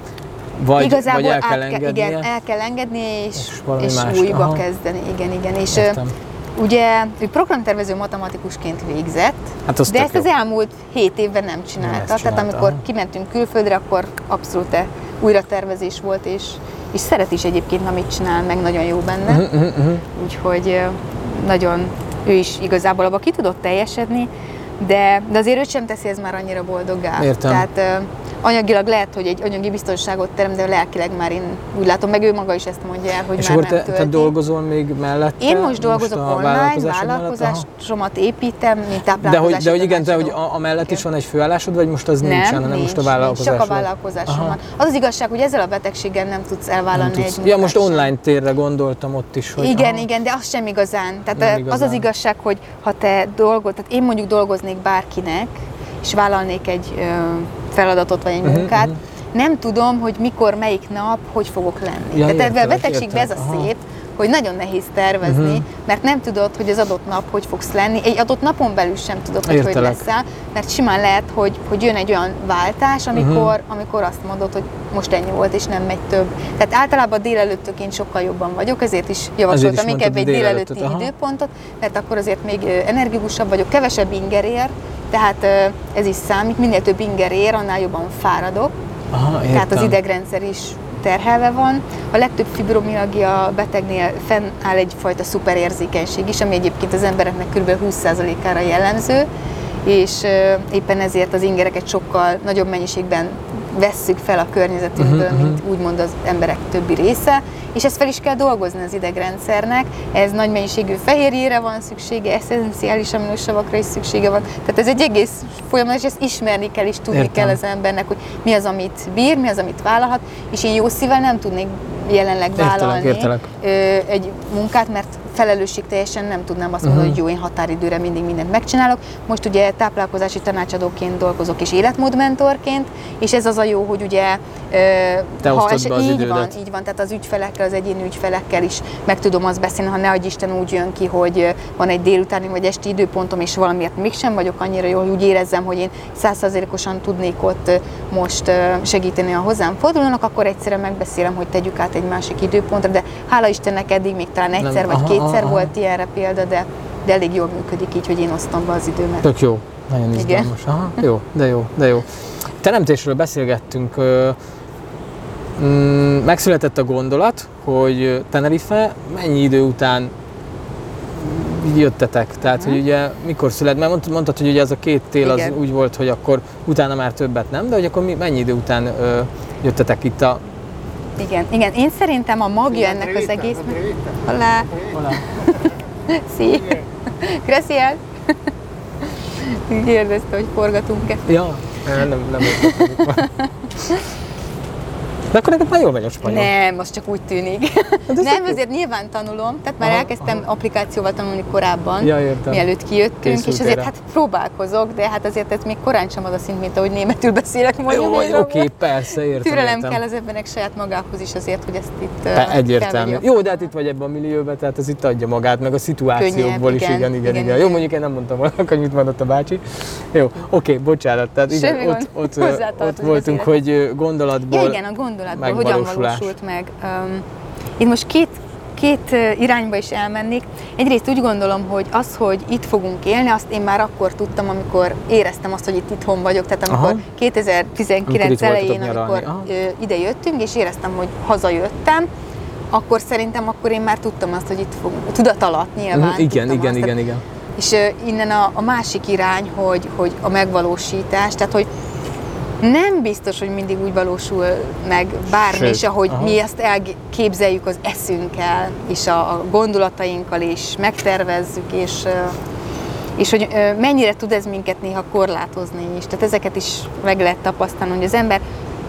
vagy, Igazából vagy el kell kell, engednie. igen, el kell engedni, és, És és más, újba aha. kezdeni. Igen, igen. És Értem. Ugye ő programtervező matematikusként végzett, Hát az de ezt az jó. elmúlt hét évben nem csinálta. ezt Tehát csinálta, amikor kimentünk külföldre, akkor abszolút újra tervezés volt, és, és szeret is egyébként, amit csinál, meg nagyon jó benne. Mhm. Úgyhogy nagyon ő is igazából abba ki tudott teljesedni, de, de azért őt sem teszi ez már annyira boldoggá. Értem. Tehát anyagilag lehet, hogy egy anyagi biztonságot terem, de lelkileg már én úgy látom, meg ő maga is ezt mondja el, hogy És már akkor nem te, te dolgozol még mellette? Én most dolgozok a online, vállalkozásod mellett? Aha. vállalkozásomat építem, mint De hogy, táplálkozási de hogy igen, te, hogy a, a mellett is van egy főállásod, vagy most az nincsen, hanem most a vállalkozás Csak a vállalkozásom van. Az az igazság, hogy ezzel a betegséggel nem tudsz elvállalni Nem tudsz. egy Ja, most online térre gondoltam ott is, hogy... Igen, aha. igen, de az sem igazán. Tehát Nem nem az igazán. az igazság, hogy ha te dolgoz, tehát én mondjuk dolgoznék bárkinek, és vállalnék egy ö, feladatot vagy egy munkát, mhm. nem tudom, hogy mikor, melyik nap, hogy fogok lenni. Ja, Tehát ebben a betegségben ez a. Aha. szép, hogy nagyon nehéz tervezni, Mhm. mert nem tudod, hogy az adott nap hogy fogsz lenni. Egy adott napon belül sem tudod, hogy hogy Értelek. leszel, mert simán lehet, hogy, hogy jön egy olyan váltás, amikor, Mhm. amikor azt mondod, hogy most ennyi volt, és nem megy több. Tehát általában délelőttöként sokkal jobban vagyok, ezért is javasoltam is inkább egy hogy délelőtti aha. időpontot, mert akkor azért még energikusabb vagyok, kevesebb inger ér, tehát ez is számít, minél több inger ér, annál jobban fáradok. Aha, értem. Tehát az idegrendszer is terhelve van. A legtöbb fibromialgia betegnél fennáll egyfajta szuperérzékenység is, ami egyébként az embereknek kb. 20%-ára jellemző, és éppen ezért az ingereket sokkal nagyobb mennyiségben vesszük fel a környezetünkből, Mhm, mhm. mint úgymond az emberek többi része, és ezt fel is kell dolgozni az idegrendszernek. Ez nagy mennyiségű fehérjére van szüksége, eszenciális aminosavakra is szüksége van. Tehát ez egy egész folyamat, és ezt ismerni kell, és tudni Értem. kell az embernek, hogy mi az, amit bír, mi az, amit vállalhat, és én jó szívvel nem tudnék jelenleg Értelek, vállalni értelek. ö, egy munkát, mert felelősségteljesen nem tudnám azt mondani, Mhm. hogy jó, én határidőre mindig mindent megcsinálok. Most ugye táplálkozási tanácsadóként dolgozok és életmódmentorként, és ez az a jó, hogy ugye Te be az így idődet. van, így van, tehát az ügyfelekkel, az egyéni ügyfelekkel is meg tudom azt beszélni, ha ne adj Isten úgy jön ki, hogy van egy délutáni vagy esti időpontom, és valamiért mégsem vagyok annyira jól, úgy érezzem, hogy én százszerzelékosan tudnék ott most segíteni a hozzám fordulónak, akkor egyszerűen megbeszélem, hogy tegyük át egy másik időpontra, de hála Istennek eddig még talán egyszer Nem, vagy aha, kétszer aha. volt ilyenre példa, de, de elég jól működik így, hogy én osztom be az időmet. Tök jó. Nagyon Igen. izgalmas. Aha, jó, de jó, de jó. Teremtésről beszélgettünk. mm, Megszületett a gondolat, hogy Tenerife mennyi idő után jöttetek? Tehát, hogy ugye mikor szület, mert mond- mondtad, hogy ugye az a két tél az Igen. úgy volt, hogy akkor utána már többet nem, de hogy akkor mi, mennyi idő után ö, jöttetek itt a... Igen, igen, én szerintem a magja ennek az egésznek... Hola, sí. Gracias. Kérdezte, hogy forgatunk-e. Ja, nem, nem, nem. De akkor neked már jól megy a spanyol. Nem, az csak úgy tűnik. Hát Nem, azért nyilván tanulom, tehát már Aha, elkezdtem applikációval tanulni korábban, Ja, értem. mielőtt kijöttünk, és Készültél azért rá. hát próbálkozok, de hát azért ez még korán sem az a szint, mint ahogy németül beszélek mondjuk. Jó, és oké, akkor persze, értem. Türelem értem. kell az embernek saját magához is azért, hogy ezt itt Te egyértelmű. Jó, de hát itt vagy ebben a millióban, tehát ez itt adja magát, meg a szituációkból Könnyebb, is, igen, igen, igen, igen. igen. Jó, mondjuk én nem mondtam volna, hogy mit mondott a bácsi. Jó, oké, bocsánat, tehát igen, ott, ott, ott voltunk, hogy gondolatból Ja, igen, a gondolatból hogyan valósult meg. Um, itt most két, két irányba is elmennék. Egyrészt úgy gondolom, hogy az, hogy itt fogunk élni, azt én már akkor tudtam, amikor éreztem azt, hogy itt itthon vagyok. Tehát amikor Aha. 2019 Amikor elején, amikor ide jöttünk, és éreztem, hogy hazajöttem, akkor szerintem akkor én már tudtam azt, hogy itt fogunk. Tudat alatt nyilván. Mhm, Igen, igen, azt. igen, igen. És innen a, a másik irány, hogy, hogy a megvalósítás, tehát hogy nem biztos, hogy mindig úgy valósul meg bármi Sőt, is, ahogy aha. mi ezt elképzeljük az eszünkkel, és a, a gondolatainkkal, és megtervezzük, és, és hogy mennyire tud ez minket néha korlátozni is. Tehát ezeket is meg lehet tapasztalni, hogy az ember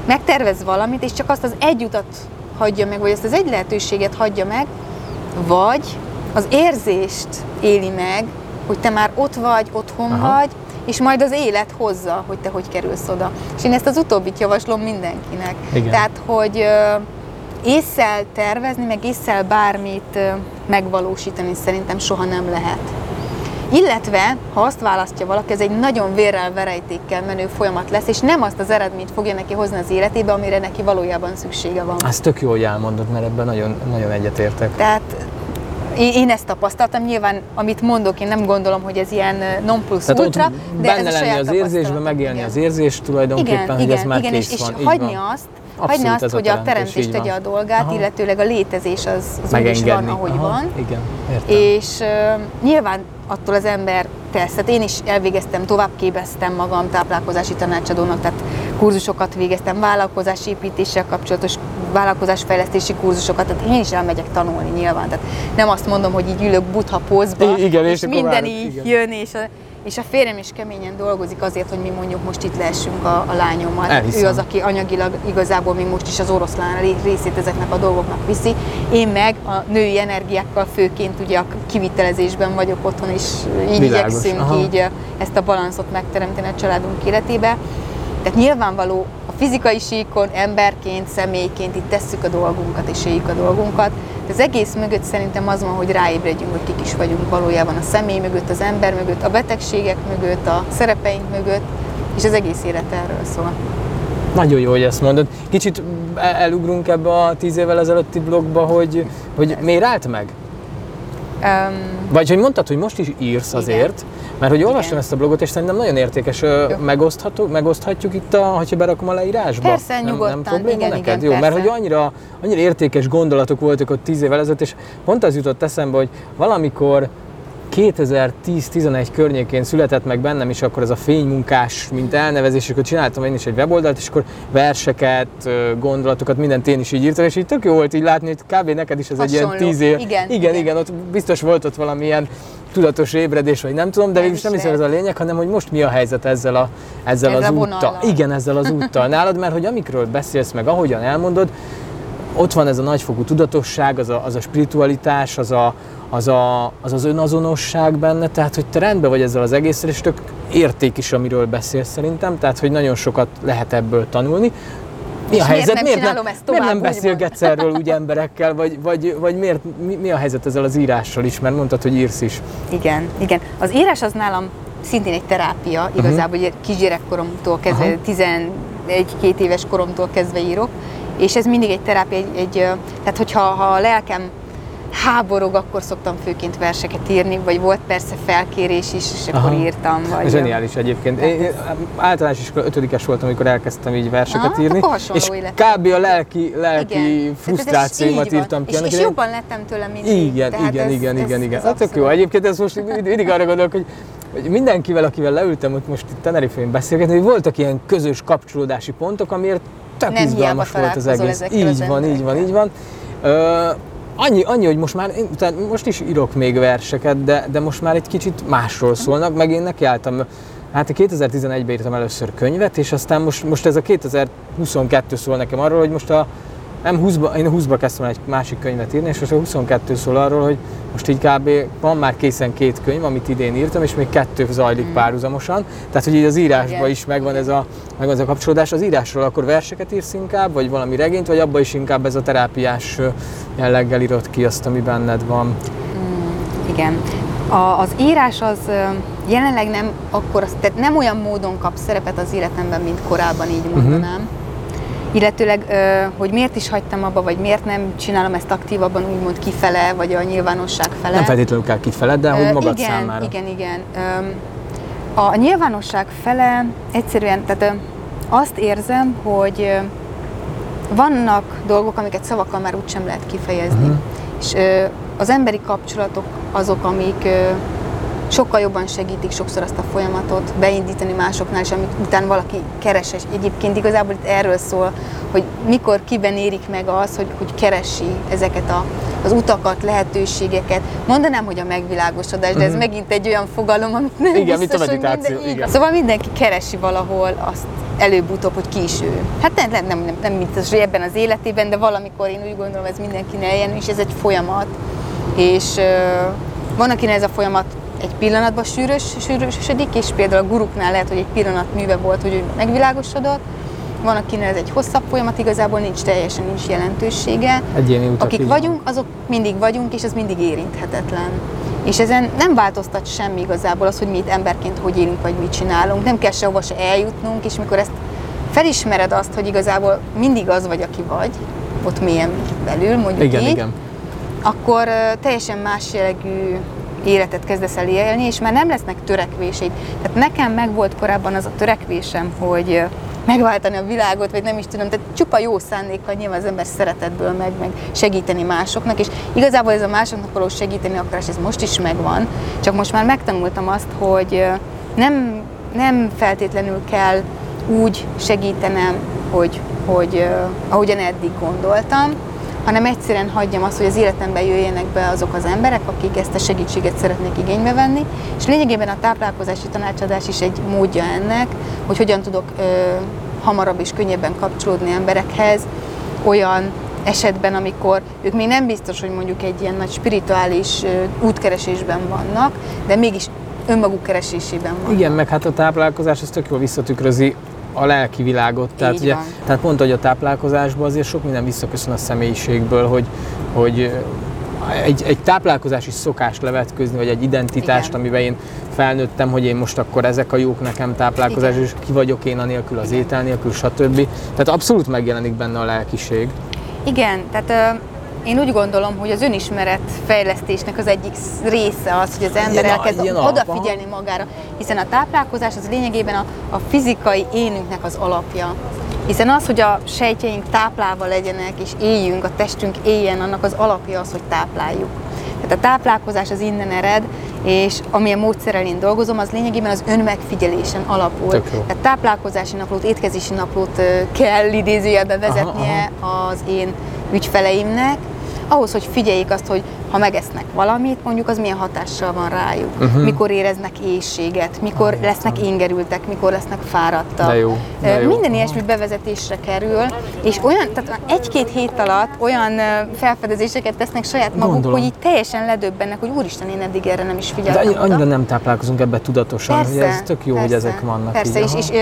megtervez valamit, és csak azt az egy utat hagyja meg, vagy azt az egy lehetőséget hagyja meg, vagy az érzést éli meg, hogy te már ott vagy, otthon. Aha. vagy, és majd az élet hozza, hogy te hogy kerülsz oda. És én ezt az utóbbit javaslom mindenkinek. Igen. Tehát, hogy ö, észszel tervezni, meg észszel bármit megvalósítani szerintem soha nem lehet. Illetve, ha azt választja valaki, ez egy nagyon vérrel, verejtékkel menő folyamat lesz, és nem azt az eredményt fogja neki hozni az életébe, amire neki valójában szüksége van. Ezt tök jó, hogy elmondod, mert ebben nagyon, nagyon egyetértek. Tehát én, ezt tapasztaltam, nyilván amit mondok, én nem gondolom, hogy ez ilyen non plus Tehát ultra, de benne ez a lenni az érzésben, megélni igen. az érzést tulajdonképpen, igen, hogy igen, ez már igen, kész és, van. és hagyni van. azt, Hagyni azt, hogy a teremtés, tegye a dolgát, Aha. illetőleg a létezés az, az úgy is van, Megengedni. ahogy Aha, van. Igen, értem. És uh, nyilván attól az ember tesz. Tehát én is elvégeztem, továbbképeztem magam táplálkozási tanácsadónak, tehát kurzusokat végeztem, vállalkozásépítéssel kapcsolatos vállalkozásfejlesztési kurzusokat, tehát én is elmegyek tanulni nyilván. Tehát nem azt mondom, hogy így ülök butha pózba, igen, és és minden várod, így igen. jön, és a, és a férjem is keményen dolgozik azért, hogy mi mondjuk most itt lehessünk a, a lányommal. Elhiszem. Ő az, aki anyagilag igazából még most is az oroszlán ré- részét ezeknek a dolgoknak viszi. Én meg a női energiákkal főként ugye a kivitelezésben vagyok otthon, és így Világos, igyekszünk aha. így ezt a balanszot megteremteni a családunk életébe. Tehát nyilvánvaló fizikai síkon, emberként, személyként itt tesszük a dolgunkat és éljük a dolgunkat. De az egész mögött szerintem az van, hogy ráébredjünk, hogy kik is vagyunk valójában a személy mögött, az ember mögött, a betegségek mögött, a szerepeink mögött, és az egész élet erről szól. Nagyon jó, hogy ezt mondod. Kicsit el- elugrunk ebbe a tíz évvel ezelőtti blogba, hogy, hogy miért állt meg? Um, Vagy hogy mondtad, hogy most is írsz Igen. azért, mert hogy olvastam Igen. ezt a blogot, és szerintem nagyon értékes, Jó. megosztható, megoszthatjuk itt, a, ha berakom a leírásba. Persze, nem, nem nyugodtan. probléma Igen, neked? igen, Jó, mert persze. hogy annyira, annyira értékes gondolatok voltak ott tíz évvel ezelőtt, és pont az jutott eszembe, hogy valamikor 2010-11 környékén született meg bennem is akkor ez a fénymunkás, mint elnevezés, és akkor csináltam én is egy weboldalt, és akkor verseket, gondolatokat, mindent én is így írtam, és így tök jó volt így látni, hogy kb. neked is ez egy ilyen Hasonló. tíz év. Igen, igen, igen. igen, ott biztos volt ott valamilyen tudatos ébredés, vagy nem tudom, de Nem is nem hiszem ez a lényeg, hanem hogy most mi a helyzet ezzel, a, ezzel Ezzel az a úttal. Igen, ezzel az úttal nálad, mert hogy amikről beszélsz meg, ahogyan elmondod, ott van ez a nagyfokú tudatosság, az a, az a spiritualitás, az a, az, a, az az önazonosság benne, tehát hogy te rendben vagy ezzel az egésszel, és tök érték is, amiről beszélsz szerintem, tehát hogy nagyon sokat lehet ebből tanulni. Mi És a miért helyzet? nem miért nem, ezt miért tovább, nem úgy van? beszélgetsz erről úgy emberekkel, vagy, vagy, vagy miért, mi, mi a helyzet ezzel az írással is, mert mondtad, hogy írsz is. Igen, igen. Az írás az nálam szintén egy terápia, igazából uh-huh. kisgyerekkoromtól kezdve, Aha. 11-2 éves koromtól kezdve írok, és ez mindig egy terápia, egy, egy tehát hogyha ha a lelkem háborog, akkor szoktam főként verseket írni, vagy volt persze felkérés is, és akkor Aha. írtam. Vagy, Zseniális egyébként. Én, én általános iskola ötödikes voltam, amikor elkezdtem így verseket Aha, írni, és élet. kb. a lelki, lelki Igen. Ez van. írtam ki. És, és jobban lettem tőle mindig. Igen, Tehát igen, ez, igen, ez, igen, igen. Ez Hát tök jó. Egyébként ez most mindig arra gondolok, hogy, hogy mindenkivel, akivel leültem ott most itt Tenerife-n beszélgetni, hogy voltak ilyen közös kapcsolódási pontok, amiért tök Nem izgalmas volt az egész. Így van, így van, így van. Ö, annyi, annyi, hogy most már, én, tehát most is írok még verseket, de, de most már egy kicsit másról szólnak, meg én nekiálltam Hát 2011-ben írtam először könyvet, és aztán most, most ez a 2022 szól nekem arról, hogy most a nem 20-ba, én 20-ba kezdtem egy másik könyvet írni, és most a 22 szól arról, hogy most így kb. van már készen két könyv, amit idén írtam, és még kettő zajlik párhuzamosan. Tehát, hogy így az írásban Igen. is megvan ez, a, megvan ez a kapcsolódás. Az írásról akkor verseket írsz inkább, vagy valami regényt, vagy abba is inkább ez a terápiás jelleggel írod ki azt, ami benned van. Igen. A, az írás az jelenleg nem akkor, tehát nem olyan módon kap szerepet az életemben, mint korábban, így Mhm. mondanám. Illetőleg, hogy miért is hagytam abba, vagy miért nem csinálom ezt aktívabban, úgymond kifele, vagy a nyilvánosság fele. Nem feltétlenül kell kifele, de hogy magad igen, számára. Igen, igen. A nyilvánosság fele egyszerűen, tehát azt érzem, hogy vannak dolgok, amiket szavakkal már úgysem lehet kifejezni. Mhm. És az emberi kapcsolatok azok, amik sokkal jobban segítik sokszor azt a folyamatot beindítani másoknál, és amit után valaki keres. És egyébként igazából itt erről szól, hogy mikor kiben érik meg az, hogy, hogy keresi ezeket a, az utakat, lehetőségeket. Mondanám, hogy a megvilágosodás, de ez Mhm. megint egy olyan fogalom, amit nem Igen, biztos, mint a hogy meditáció, minden, így igen. Szóval mindenki keresi valahol azt előbb-utóbb, hogy ki is ő. Hát nem, nem, nem, nem, nem biztos, hogy ebben az életében, de valamikor én úgy gondolom, ez mindenkinek eljön, és ez egy folyamat. És ö, van, akinek ez a folyamat egy pillanatban sűrös, sűrösödik, és például a guruknál lehet, hogy egy pillanat műve volt, hogy megvilágosodott, van, akinek ez egy hosszabb folyamat, igazából nincs teljesen nincs jelentősége. Egyéni utak, Akik így vagyunk, azok mindig vagyunk, és ez mindig érinthetetlen. És ezen nem változtat semmi igazából az, hogy mi itt emberként hogy élünk, vagy mit csinálunk. Nem kell sehova se eljutnunk, és mikor ezt felismered azt, hogy igazából mindig az vagy, aki vagy, ott mélyen belül, mondjuk Igen, így, igen. akkor teljesen más jellegű életet kezdesz el élni, és már nem lesznek törekvéseid. Tehát nekem meg volt korábban az a törekvésem, hogy megváltani a világot, vagy nem is tudom, tehát csupa jó szándékkal nyilván az ember szeretetből meg, meg segíteni másoknak, és igazából ez a másoknak való segíteni akarás, ez most is megvan, csak most már megtanultam azt, hogy nem, nem feltétlenül kell úgy segítenem, hogy, hogy ahogyan eddig gondoltam, hanem egyszerűen hagyjam azt, hogy az életembe jöjjenek be azok az emberek, akik ezt a segítséget szeretnék igénybe venni, és lényegében a táplálkozási tanácsadás is egy módja ennek, hogy hogyan tudok ö, hamarabb és könnyebben kapcsolódni emberekhez, olyan esetben, amikor ők még nem biztos, hogy mondjuk egy ilyen nagy spirituális útkeresésben vannak, de mégis önmaguk keresésében vannak. Igen, meg hát a táplálkozás ez tök jól visszatükrözi a lelki világot. Tehát, ugye, tehát pont, hogy a táplálkozásban azért sok minden visszaköszön a személyiségből, hogy, hogy egy, egy táplálkozási szokást levetkőzni, vagy egy identitást, Igen. amiben én felnőttem, hogy én most akkor ezek a jók nekem táplálkozás, Igen. és ki vagyok én anélkül az étel nélkül, stb. Tehát abszolút megjelenik benne a lelkiség. Igen, tehát én úgy gondolom, hogy az önismeret fejlesztésnek az egyik része az, hogy az ember ilyen elkezd ilyen odafigyelni magára, hiszen a táplálkozás az lényegében a, a fizikai énünknek az alapja. Hiszen az, hogy a sejtjeink táplálva legyenek és éljünk, a testünk éljen, annak az alapja az, hogy tápláljuk. Tehát a táplálkozás az innen ered, és amilyen módszerrel én dolgozom, az lényegében az önmegfigyelésen alapul. Tehát táplálkozási naplót, étkezési naplót kell idézőjelbe vezetnie aha, aha. az én ügyfeleimnek, ahhoz, hogy figyeljék azt, hogy ha megesznek valamit, mondjuk az milyen hatással van rájuk. Uh-huh. Mikor éreznek éjséget, mikor lesznek ingerültek, mikor lesznek fáradtak. De jó, de jó. Minden ilyesmi bevezetésre kerül, és olyan, tehát egy-két hét alatt olyan felfedezéseket tesznek saját maguk, Gondolom. hogy így teljesen ledöbbennek, hogy úristen, én eddig erre nem is figyeltem. De annyira nem táplálkozunk ebbe tudatosan, persze, hogy ez tök jó, persze, hogy ezek vannak. Persze, így, és, és, és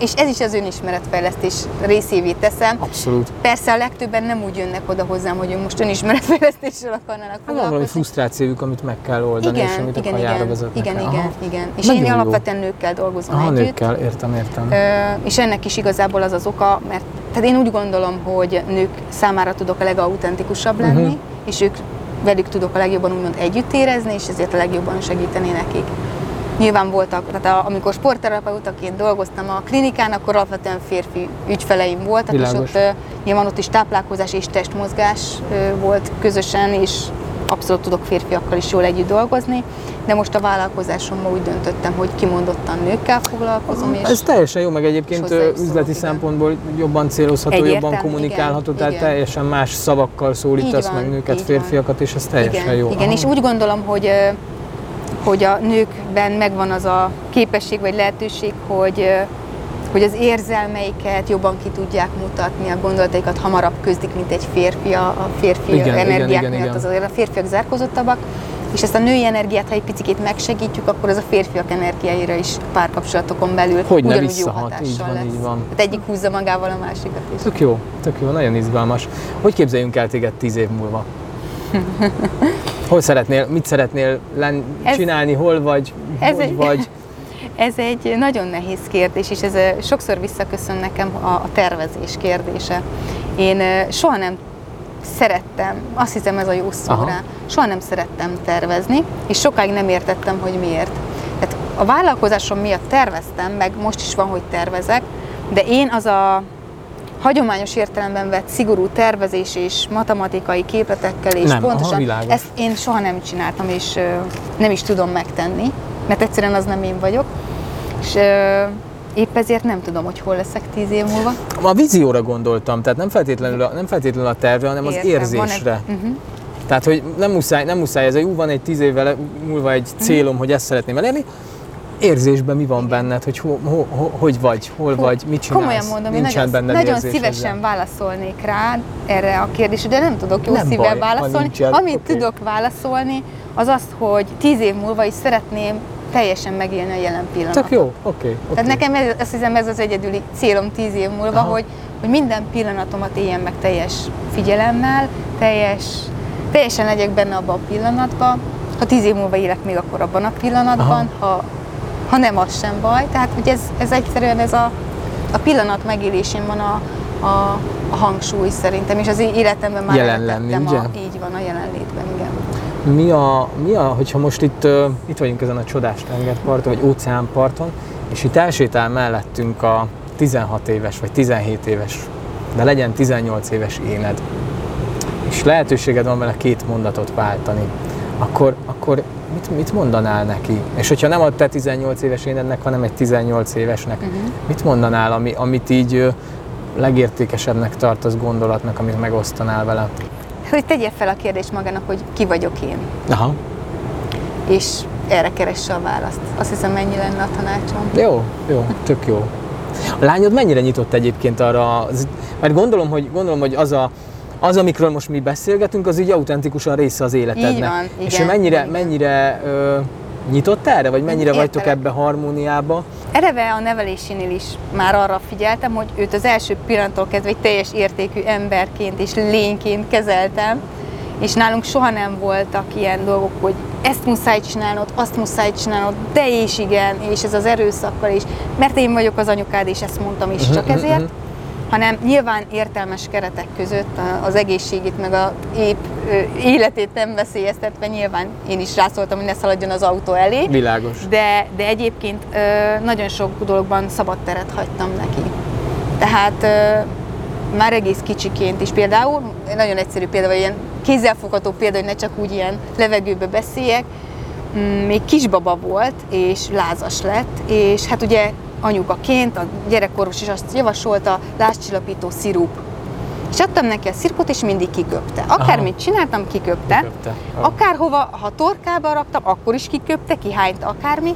ez is az önismeretfejlesztés részévé teszem. Abszolút. Persze a legtöbben nem úgy jönnek oda hozzám, hogy most önismeretfejlesztéssel akarnának hát foglalkozni. valami frusztrációjuk, amit meg kell oldani, igen, és amit igen, a igen, vezetnek igen, igen, igen, igen. És Nagyon én jó. alapvetően nőkkel dolgozom Aha, együtt. nőkkel, értem, értem. Ö, és ennek is igazából az az oka, mert tehát én úgy gondolom, hogy nők számára tudok a legautentikusabb lenni, uh-huh. és ők velük tudok a legjobban úgymond együtt érezni, és ezért a legjobban segíteni nekik. Nyilván voltak, tehát a, amikor sportterapeutaként dolgoztam a klinikán, akkor alapvetően férfi ügyfeleim voltak, Világos. és ott nyilván ott is táplálkozás és testmozgás volt közösen, és abszolút tudok férfiakkal is jól együtt dolgozni, de most a vállalkozásomban úgy döntöttem, hogy kimondottan nőkkel foglalkozom. És Ez teljesen jó, meg egyébként üzleti szempontból jobban célozható, Egyértelmű, jobban kommunikálható, igen, tehát igen. teljesen más szavakkal szólítasz meg nőket, férfiakat, és ez teljesen igen, jó. Igen, Aha. és úgy gondolom, hogy hogy a nőkben megvan az a képesség vagy lehetőség, hogy hogy az érzelmeiket jobban ki tudják mutatni, a gondolataikat hamarabb közdik, mint egy férfi, a férfi igen, energiák igen, igen, miatt az a férfiak zárkozottabbak, és ezt a női energiát, ha egy picit megsegítjük, akkor ez a férfiak energiáira is párkapcsolatokon belül hogy ugyanúgy jó hatással így van, lesz. Így van. Tehát egyik húzza magával a másikat is. Tök jó, tök jó, nagyon izgalmas. Hogy képzeljünk el téged tíz év múlva? Hol szeretnél, mit szeretnél len, ez, csinálni, hol vagy, ez hogy egy, vagy? Ez egy nagyon nehéz kérdés, és ez sokszor visszaköszön nekem a, a tervezés kérdése. Én soha nem szerettem, azt hiszem ez a jó szó rá, soha nem szerettem tervezni, és sokáig nem értettem, hogy miért. Tehát a vállalkozásom miatt terveztem, meg most is van, hogy tervezek, de én az a hagyományos értelemben vett szigorú tervezés és matematikai képletekkel és nem, pontosan, aha, ezt én soha nem csináltam, és nem is tudom megtenni, mert egyszerűen az nem én vagyok. És épp ezért nem tudom, hogy hol leszek tíz év múlva. A vízióra gondoltam, tehát nem feltétlenül a, nem feltétlenül a tervre, hanem Értem, az érzésre. Egy, uh-huh. Tehát, hogy nem muszáj, nem muszáj ez, hogy van egy tíz évvel múlva egy mhm. célom, uh-huh. hogy ezt szeretném elérni, érzésben mi van benned, hogy ho, ho, ho, hogy vagy, hol Hú, vagy, mit csinálsz? Komolyan mondom, én nagyon, benned nagyon szívesen ezzel. válaszolnék rá erre a kérdésre, de nem tudok jó nem szívvel baj, válaszolni. Amit okay. tudok válaszolni, az azt, hogy tíz év múlva is szeretném teljesen megélni a jelen pillanatot. Csak jó, oké. Okay, okay. Tehát nekem ez, azt hiszem ez az egyedüli célom tíz év múlva, hogy, hogy minden pillanatomat éljen meg teljes figyelemmel, teljes, teljesen legyek benne abban a pillanatban. Ha tíz év múlva élek még akkor abban a pillanatban, Aha. ha ha nem, az sem baj. Tehát ugye ez, ez egyszerűen ez a, a pillanat megélésén van a, a, a hangsúly szerintem, és az életemben már Jelen lenni, ugye? A, így van, a jelenlétben, igen. Mi a, mi a hogyha most itt, uh, itt vagyunk ezen a csodás tengerparton, vagy óceánparton, és itt elsétál mellettünk a 16 éves vagy 17 éves, de legyen 18 éves éned, és lehetőséged van vele két mondatot váltani, akkor, akkor mit, mit mondanál neki? És hogyha nem a te 18 éves énednek, hanem egy 18 évesnek, uh-huh. mit mondanál, ami, amit így legértékesebbnek tartasz gondolatnak, amit megosztanál vele? Hogy tegye fel a kérdést magának, hogy ki vagyok én, Aha, és erre keresse a választ. Azt hiszem, mennyi lenne a tanácsom. jó, jó, tök jó. A lányod mennyire nyitott egyébként arra, mert gondolom, hogy, gondolom, hogy az a, az, amikről most mi beszélgetünk, az így autentikusan része az életednek. Így van, És igen, ő mennyire, igen. mennyire ö, nyitott erre, vagy mennyire vagytok Értelek. ebbe harmóniába? Eleve a nevelésénél is már arra figyeltem, hogy őt az első pillanattól kezdve egy teljes értékű emberként és lényként kezeltem, és nálunk soha nem voltak ilyen dolgok, hogy ezt muszáj csinálnod, azt muszáj csinálnod, de és igen, és ez az erőszakkal is, mert én vagyok az anyukád, és ezt mondtam is csak mhm, ezért, mhm. Hanem nyilván értelmes keretek között az egészségét, meg a épp életét nem veszélyeztetve, nyilván én is rászóltam, hogy ne szaladjon az autó elé, Világos. de, de egyébként nagyon sok dologban szabad teret hagytam neki. Tehát már egész kicsiként is például, nagyon egyszerű példa, vagy ilyen kézzelfogható példa, hogy ne csak úgy ilyen levegőbe beszéljek, Mm, még kisbaba volt, és lázas lett, és hát ugye anyukaként a gyerekorvos is azt javasolta, lázcsillapító szirup. És adtam neki a szirupot, és mindig kiköpte. Akármit csináltam, kiköpte. Kiköpte. Akárhova, ha torkába raktam, akkor is kiköpte, kihányt akármi,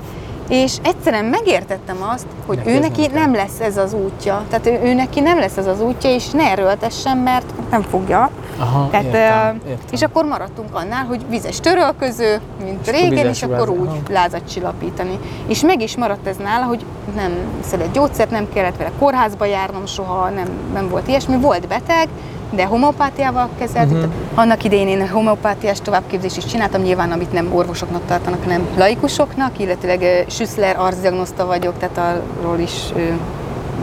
és egyszerűen megértettem azt, hogy Neki ő neki nem lesz ez az útja. Tehát ő, ő neki nem lesz ez az útja, és ne erőltessen, mert nem fogja. Aha, Tehát, értem, ö, értem. És akkor maradtunk annál, hogy vizes törölköző, mint akkor régen, és akkor úgy aha. lázat csillapítani. És meg is maradt ez nála, hogy nem szedett gyógyszert, nem kellett vele kórházba járnom soha, nem, nem volt ilyesmi. Volt beteg, de homopátiával kezeltük. Mhm. Uh-huh. Annak idején én homopátiás továbbképzést is csináltam, nyilván amit nem orvosoknak tartanak, hanem laikusoknak, illetőleg Schüssler arcdiagnoszta vagyok, tehát arról is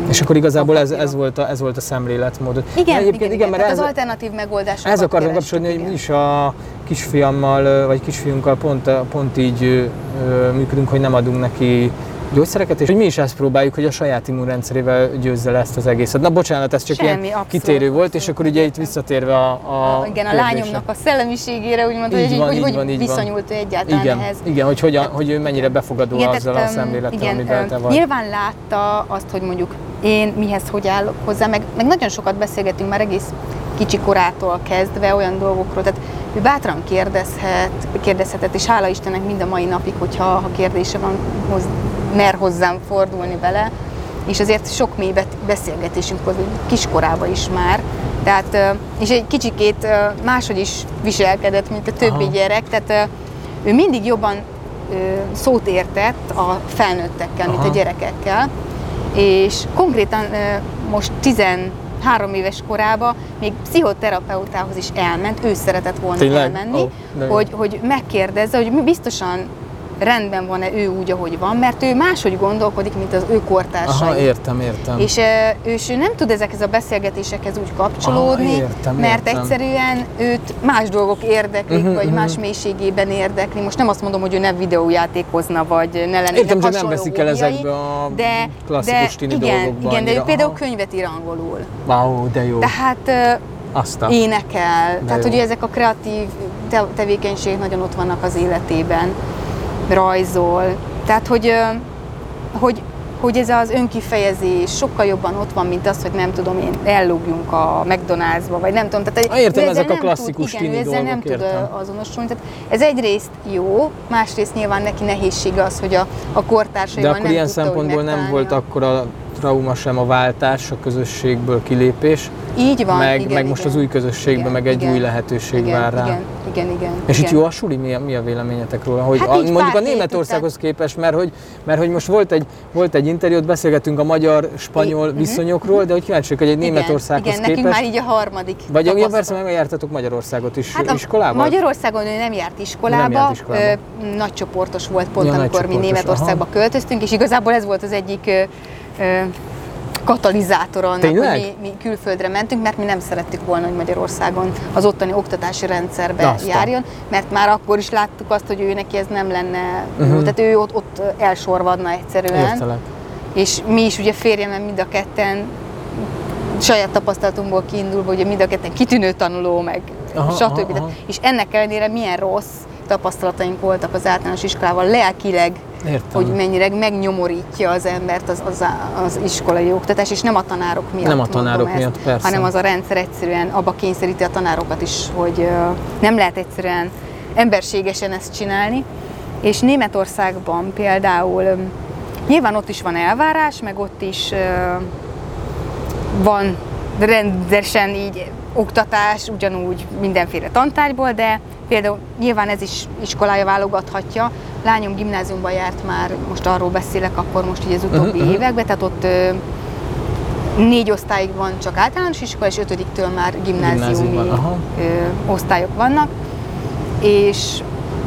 És akkor igazából ez, ez, volt, a, ez volt a szemléletmódod. igen, igen, igen, igen, mert ez, az alternatív megoldásokat Ez akartam kapcsolni, hogy mi is a kisfiammal, vagy kisfiunkkal pont, pont így működünk, hogy nem adunk neki gyógyszereket, és hogy mi is ezt próbáljuk, hogy a saját immunrendszerével győzze le ezt az egészet. Na bocsánat, ez csak Semmi, ilyen abszolút, kitérő volt, és akkor ugye itt visszatérve a, a igen, a kérdésre. lányomnak a szellemiségére, úgymond, Így hogy, van, hogy, így van, így van. viszonyult ő egyáltalán igen, ehhez. igen, hogy, hogyan, hogy ő mennyire befogadó Igen, azzal a tehát, öm, szemlélettel, igen, amiben te vagy. Nyilván látta azt, hogy mondjuk én mihez hogy állok hozzá, meg, meg nagyon sokat beszélgetünk már egész kicsi korától kezdve olyan dolgokról, tehát ő bátran kérdezhet, kérdezhetett, és hála Istennek mind a mai napig, hogyha ha kérdése van, hoz, mer hozzám fordulni vele, és azért sok mély beszélgetésünk volt, kiskorába is már, tehát, és egy kicsikét máshogy is viselkedett, mint a többi Aha. gyerek, tehát ő mindig jobban szót értett a felnőttekkel, Aha. mint a gyerekekkel, és konkrétan most 10 három éves korába még pszichoterapeutához is elment, ő szeretett volna Tényleg? elmenni, oh, hogy, hogy megkérdezze, hogy biztosan rendben van-e ő úgy, ahogy van, mert ő máshogy gondolkodik, mint az ő kortársai. Aha, értem, értem. És és ő nem tud ezekhez a beszélgetésekhez úgy kapcsolódni, Aha, értem, mert értem. egyszerűen őt más dolgok érdeklik, Mhm, vagy mhm. más mélységében érdekli. Most nem azt mondom, hogy ő ne videójátékozna, vagy ne lennének Értem, csak nem veszik el ezekbe a de, klasszikus de, tini igen, dolgokba igen, de ő például Aha. könyvet ír angolul. Wow, de jó. Tehát Aztán. énekel, tehát jó. ugye ezek a kreatív te- tevékenységek nagyon ott vannak az életében, rajzol, tehát hogy, hogy, hogy ez az önkifejezés sokkal jobban ott van, mint az, hogy nem tudom én, ellógjunk a McDonald'sba, vagy nem tudom. Tehát Ah, értem, ezek a klasszikus tud, igen, tini ezzel nem dolgok, tud értem. azonosulni. Tehát ez egyrészt jó, másrészt nyilván neki nehézsége az, hogy a, a kortársaival De akkor nem ilyen tudta, szempontból nem volt akkor a trauma sem a váltás, a közösségből kilépés, Így van, meg, igen, meg most igen. az új közösségben Igen, meg egy igen, új lehetőség igen, vár rá. Igen, igen, igen. És igen. itt jó a suli? Mi a, mi a véleményetek róla? Hogy Hát a, mondjuk a Németországhoz képest, mert hogy, mert hogy most volt egy, volt egy interjút, beszélgettünk a magyar-spanyol Mhm. viszonyokról, de hogy kíváncsiak, hogy egy Németországhoz igen, igen, nekünk képest. már így a harmadik Vagy tapasztalat. persze meg jártatok Magyarországot is Hát iskolában? Magyarországon ő nem járt iskolába, Nem járt iskolába. Ö, nagy csoportos volt pont, Ja, amikor mi Németországba költöztünk, és igazából ez volt az egyik katalizátor annak, Tényleg? hogy mi, mi külföldre mentünk, mert mi nem szerettük volna, hogy Magyarországon az ottani oktatási rendszerbe Aztán. járjon, mert már akkor is láttuk azt, hogy ő neki ez nem lenne jó, Mhm. tehát ő ott, ott elsorvadna egyszerűen. Értelek. és mi is ugye férjemmel mind a ketten saját tapasztalatunkból kiindulva, ugye mind a ketten kitűnő tanuló, meg Aha, stb. aha, aha. És ennek ellenére milyen rossz tapasztalataink voltak az általános iskolával, lelkileg, Értem. hogy mennyire megnyomorítja az embert az, az, az iskolai oktatás, és nem a tanárok miatt. Nem a tanárok miatt, ezt, persze. hanem az a rendszer egyszerűen abba kényszeríti a tanárokat is, hogy nem lehet egyszerűen emberségesen ezt csinálni. És Németországban például nyilván ott is van elvárás, meg ott is van rendesen így oktatás, ugyanúgy mindenféle tantárgyból, de például nyilván ez is iskolája válogathatja. Lányom gimnáziumban járt már, most arról beszélek, akkor most így az utóbbi Uh-huh, években, tehát ott ö, négy osztályig van csak általános iskola, és ötödiktől már gimnáziumi ö, osztályok vannak. És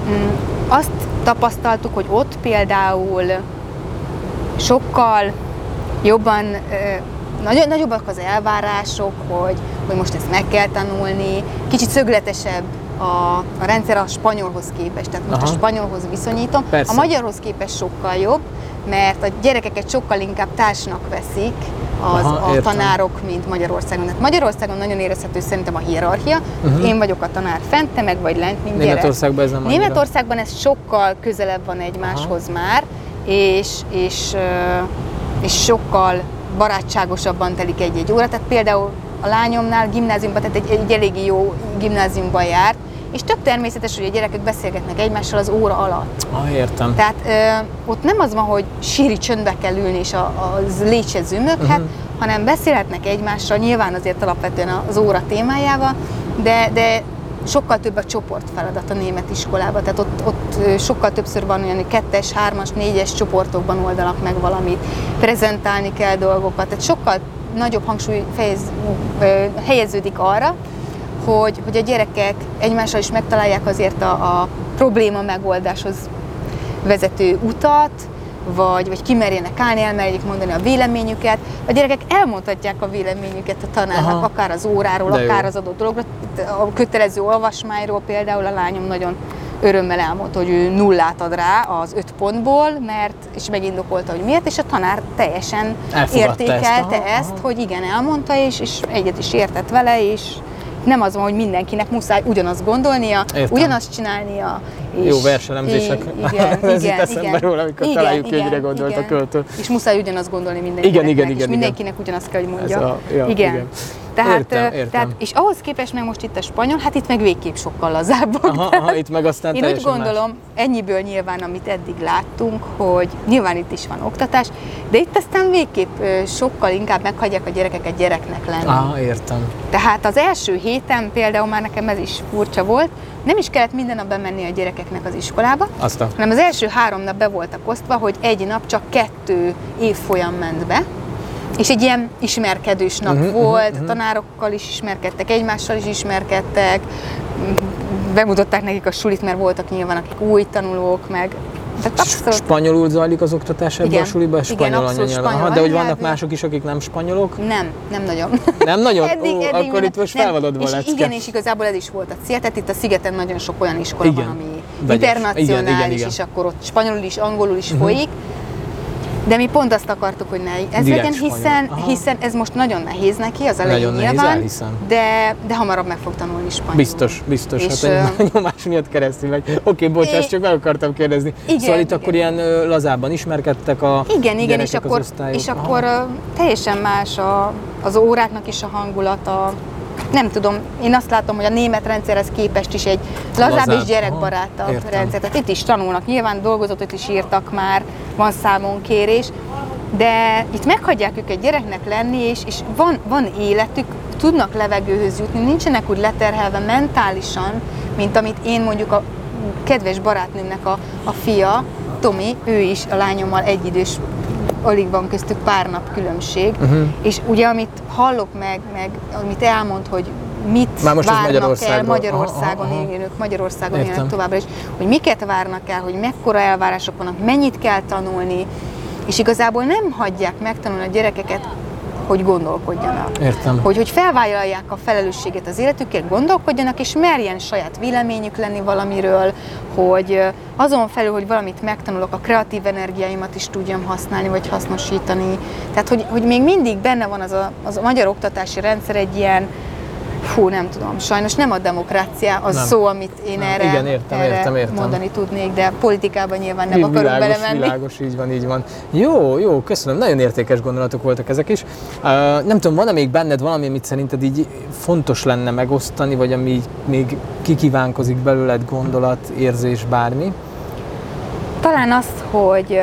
mm, azt tapasztaltuk, hogy ott például sokkal jobban, nagyon, nagyobbak az elvárások, hogy, hogy most ezt meg kell tanulni, kicsit szögletesebb a, a rendszer a spanyolhoz képest, tehát most Aha. a spanyolhoz viszonyítom. Persze. A magyarhoz képest sokkal jobb, mert a gyerekeket sokkal inkább társnak veszik az, Aha, a értem. tanárok, mint Magyarországon. Tehát Magyarországon nagyon érezhető szerintem a hierarchia. Mhm. Én vagyok a tanár fent, te meg vagy lent, mint gyerek. Németországban ez nem annyira. Németországban ez sokkal közelebb van egymáshoz már, és, és, és sokkal barátságosabban telik egy-egy óra. Tehát például a lányomnál gimnáziumban, tehát egy, egy eléggé jó gimnáziumban járt, és tök természetes, hogy a gyerekek beszélgetnek egymással az óra alatt. Ah, értem. Tehát ö, ott nem az van, hogy síri csöndbe kell ülni, és a, az lécse zümöghet, uh-huh. hanem beszélhetnek egymással, nyilván azért alapvetően az óra témájával, de, de sokkal több a csoportfeladat a német iskolában, tehát ott, ott sokkal többször van olyan, hogy kettes, hármas, négyes csoportokban oldanak meg valamit, prezentálni kell dolgokat, tehát sokkal nagyobb hangsúly fejez, helyeződik arra, hogy, hogy a gyerekek egymással is megtalálják azért a, a probléma megoldáshoz vezető utat, vagy, vagy kimerjenek állni, elmerjék mondani a véleményüket. A gyerekek elmondhatják a véleményüket a tanárnak, Aha. akár az óráról, De jó. akár az adott dologról. A kötelező olvasmányról például a lányom nagyon örömmel elmondta, hogy ő nullát ad rá az öt pontból, mert, és megindokolta, hogy miért, és a tanár teljesen Elfogadta értékelte ezt, aha, ezt, aha. hogy igen, elmondta, és, és egyet is értett vele, és nem az van, hogy mindenkinek muszáj ugyanazt gondolnia, Értem. ugyanazt csinálnia. És Jó verselemzések. Igen, Ez igen, eszembe igen. róla, amikor Igen, találjuk igen, mire gondolt a igen. költő. És muszáj ugyanazt gondolni mindenkinek. igen, és igen, mindenkinek ugyanazt kell, hogy mondja. A- ja, igen. igen. Tehát, Értem, értem. tehát, és ahhoz képest meg most itt a spanyol, hát itt meg végképp sokkal lazábbak. Aha, aha, itt meg aztán Én úgy teljesen más. gondolom, ennyiből nyilván, amit eddig láttunk, hogy nyilván itt is van oktatás, de itt aztán végképp sokkal inkább meghagyják a gyerekeket gyereknek lenni. Ah, értem. Tehát az első héten például már nekem ez is furcsa volt, nem is kellett minden nap bemenni a gyerekeknek az iskolába, Azt a... hanem az első három nap be voltak osztva, hogy egy nap csak kettő évfolyam ment be, és egy ilyen ismerkedős nap uh-huh, volt, a tanárokkal is ismerkedtek, egymással is ismerkedtek, bemutatták nekik a sulit, mert voltak nyilván, akik új tanulók, meg abszolút Spanyolul zajlik az oktatás ebben Igen. a suliban? Spanyol anyanyelven. Aha, de hogy vannak mások is, akik nem spanyolok? nem, nem nagyon. Nem nagyon? Eddig, Ó, eddig akkor minden- itt most felvadodva lecke. Igen, és igazából ez is volt a cél, tehát itt a szigeten nagyon sok olyan iskola Igen. van, ami Vegyes. internacionális, Igen, igen, igen. és akkor ott spanyolul is, angolul is Mhm. folyik. De mi pont azt akartuk, hogy ne ez Direkt legyen, hiszen, hiszen ez most nagyon nehéz neki, az elején Nagyon nehéz, nyilván, elhiszem. de, de hamarabb meg fog tanulni spanyolul. Biztos, biztos. És, hát ö, egy nyomás miatt keresztül megy. Oké, okay, bocsáss, É- csak meg akartam kérdezni. Igen, szóval itt igen. akkor ilyen ö, lazábban ismerkedtek a Igen, igen, és akkor, és akkor ö, teljesen más a, az óráknak is a hangulata. Nem tudom, én azt látom, hogy a német rendszerhez képest is egy lazább, Lazább, és gyerekbarátabb aha, rendszer. Tehát itt is tanulnak, nyilván dolgozatot is írtak már, van számonkérés, de itt meghagyják őket gyereknek lenni, és, és van, van életük, tudnak levegőhöz jutni, nincsenek úgy leterhelve mentálisan, mint amit én mondjuk a kedves barátnőmnek a, a fia, Tomi, ő is a lányommal egyidős, alig van köztük pár nap különbség, Mhm. és ugye amit hallok meg, meg amit elmond, hogy mit Már most várnak el Magyarországról. Magyarországon Aha, aha. élők, Magyarországon Értem. élnek továbbra is, hogy miket várnak el, hogy mekkora elvárások vannak, mennyit kell tanulni, és igazából nem hagyják megtanulni a gyerekeket hogy gondolkodjanak. Értem. Hogy, hogy felvállalják a felelősséget az életükért, gondolkodjanak, és merjen saját véleményük lenni valamiről, hogy azon felül, hogy valamit megtanulok, a kreatív energiáimat is tudjam használni, vagy hasznosítani. Tehát, hogy, hogy még mindig benne van az a, az a magyar oktatási rendszer egy ilyen, Fú, nem tudom, sajnos nem a demokrácia az Nem. szó, amit én Nem. erre, Igen, értem, erre értem, értem. mondani tudnék, de politikában nyilván nem Így akarok világos, belemenni. Világos, így van, így van. Jó, jó, köszönöm. Nagyon értékes gondolatok voltak ezek is. Uh, nem tudom, van-e még benned valami, amit szerinted így fontos lenne megosztani, vagy ami még kikívánkozik belőled gondolat, érzés, bármi? Talán azt, hogy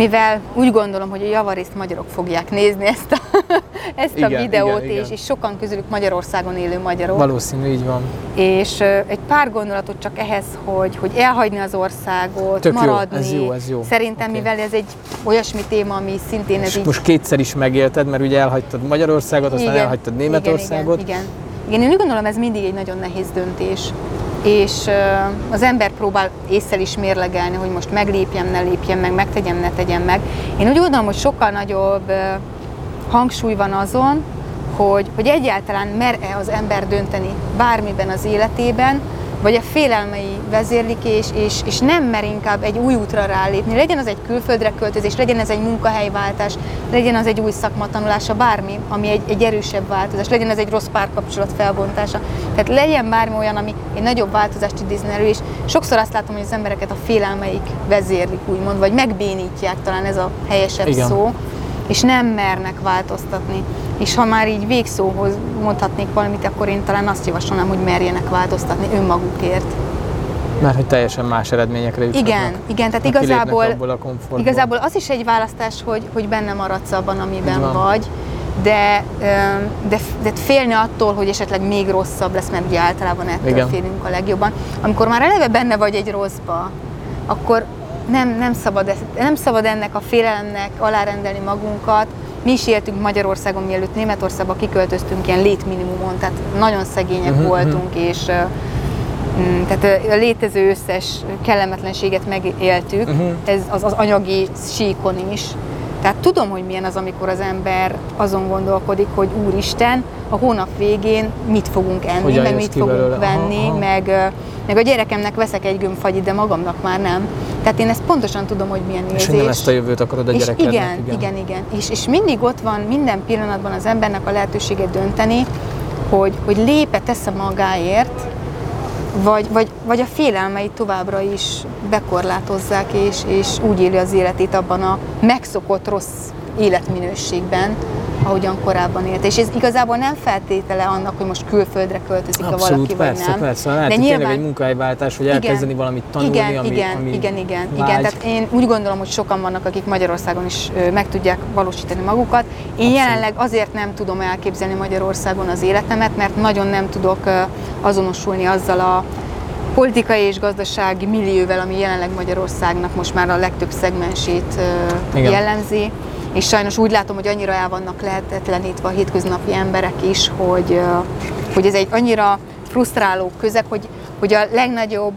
mivel úgy gondolom, hogy a javarészt magyarok fogják nézni ezt a, ezt a Igen, videót, igen, és, igen. és sokan közülük Magyarországon élő magyarok, Valószínű, így van. és egy pár gondolatot csak ehhez, hogy, hogy elhagyni az országot, Tök jó, maradni. ez jó, ez jó. Szerintem, Oké. mivel ez egy olyasmi téma, ami szintén ez És így most kétszer is megélted, mert ugye elhagytad Magyarországot, aztán Igen, elhagytad Németországot. Igen, igen, igen. igen, én úgy gondolom, ez mindig egy nagyon nehéz döntés. És az ember próbál észsel is mérlegelni, hogy most meglépjem, ne lépjem meg, megtegyem, ne tegyem meg. Én úgy gondolom, hogy sokkal nagyobb hangsúly van azon, hogy, hogy egyáltalán mer-e az ember dönteni bármiben az életében, vagy a félelmei vezérlik, és, és, és nem mer inkább egy új útra rálépni. Legyen az egy külföldre költözés, legyen ez egy munkahelyváltás, legyen az egy új szakmatanulása, bármi, ami egy, egy erősebb változás, legyen ez egy rossz párkapcsolat felbontása. Tehát legyen bármi olyan, ami egy nagyobb változást idézne elő, és sokszor azt látom, hogy az embereket a félelmeik vezérlik, úgymond, vagy megbénítják, talán ez a helyesebb Igen. szó és nem mernek változtatni. És ha már így végszóhoz mondhatnék valamit, akkor én talán azt javasolnám, hogy merjenek változtatni önmagukért. Mert hogy teljesen más eredményekre juthatnak. Igen, igen, tehát igazából, a igazából az is egy választás, hogy, hogy benne maradsz abban, amiben vagy, de, de, de félni attól, hogy esetleg még rosszabb lesz, mert ugye általában ettől Igen. félünk a legjobban. Amikor már eleve benne vagy egy rosszba, akkor nem, nem, szabad, ezt, nem szabad ennek a félelemnek alárendelni magunkat. Mi is éltünk Magyarországon, mielőtt Németországba kiköltöztünk ilyen létminimumon, tehát nagyon szegények Mhm, voltunk, és ö, mm, tehát a létező összes kellemetlenséget megéltük, Mhm. ez az, az anyagi síkon is. Tehát tudom, hogy milyen az, amikor az ember azon gondolkodik, hogy úristen, a hónap végén mit fogunk enni, Hogyan meg mit fogunk belőle? Aha, venni, aha. meg, ö, meg a gyerekemnek veszek egy gömb fagyit, de magamnak már nem. Tehát én ezt pontosan tudom, hogy milyen És érzés. hogy nem ezt a jövőt akarod a És gyerekednek. igen, igen, igen, igen. És, és mindig ott van minden pillanatban az embernek a lehetősége dönteni, hogy, hogy lépe tesz magáért, vagy, vagy, vagy a félelmeit továbbra is bekorlátozzák, és, és úgy éli az életét abban a megszokott rossz életminőségben, ahogyan korábban élt. És ez igazából nem feltétele annak, hogy most külföldre költözik a valaki, persze, vagy nem. persze. Lehet, hogy tényleg egy munkahelyváltás, hogy elkezdeni valamit tanulni, igen, ami, igen, ami igen, igen, vágy. igen. Tehát én úgy gondolom, hogy sokan vannak, akik Magyarországon is meg tudják valósítani magukat. Én Abszolút. jelenleg azért nem tudom elképzelni Magyarországon az életemet, mert nagyon nem tudok azonosulni azzal a politikai és gazdasági millióvel, ami jelenleg Magyarországnak most már a legtöbb szegmensét Igen. jellemzi. És sajnos úgy látom, hogy annyira el vannak lehetetlenítve a hétköznapi emberek is, hogy, hogy ez egy annyira frusztráló közeg, hogy, hogy a legnagyobb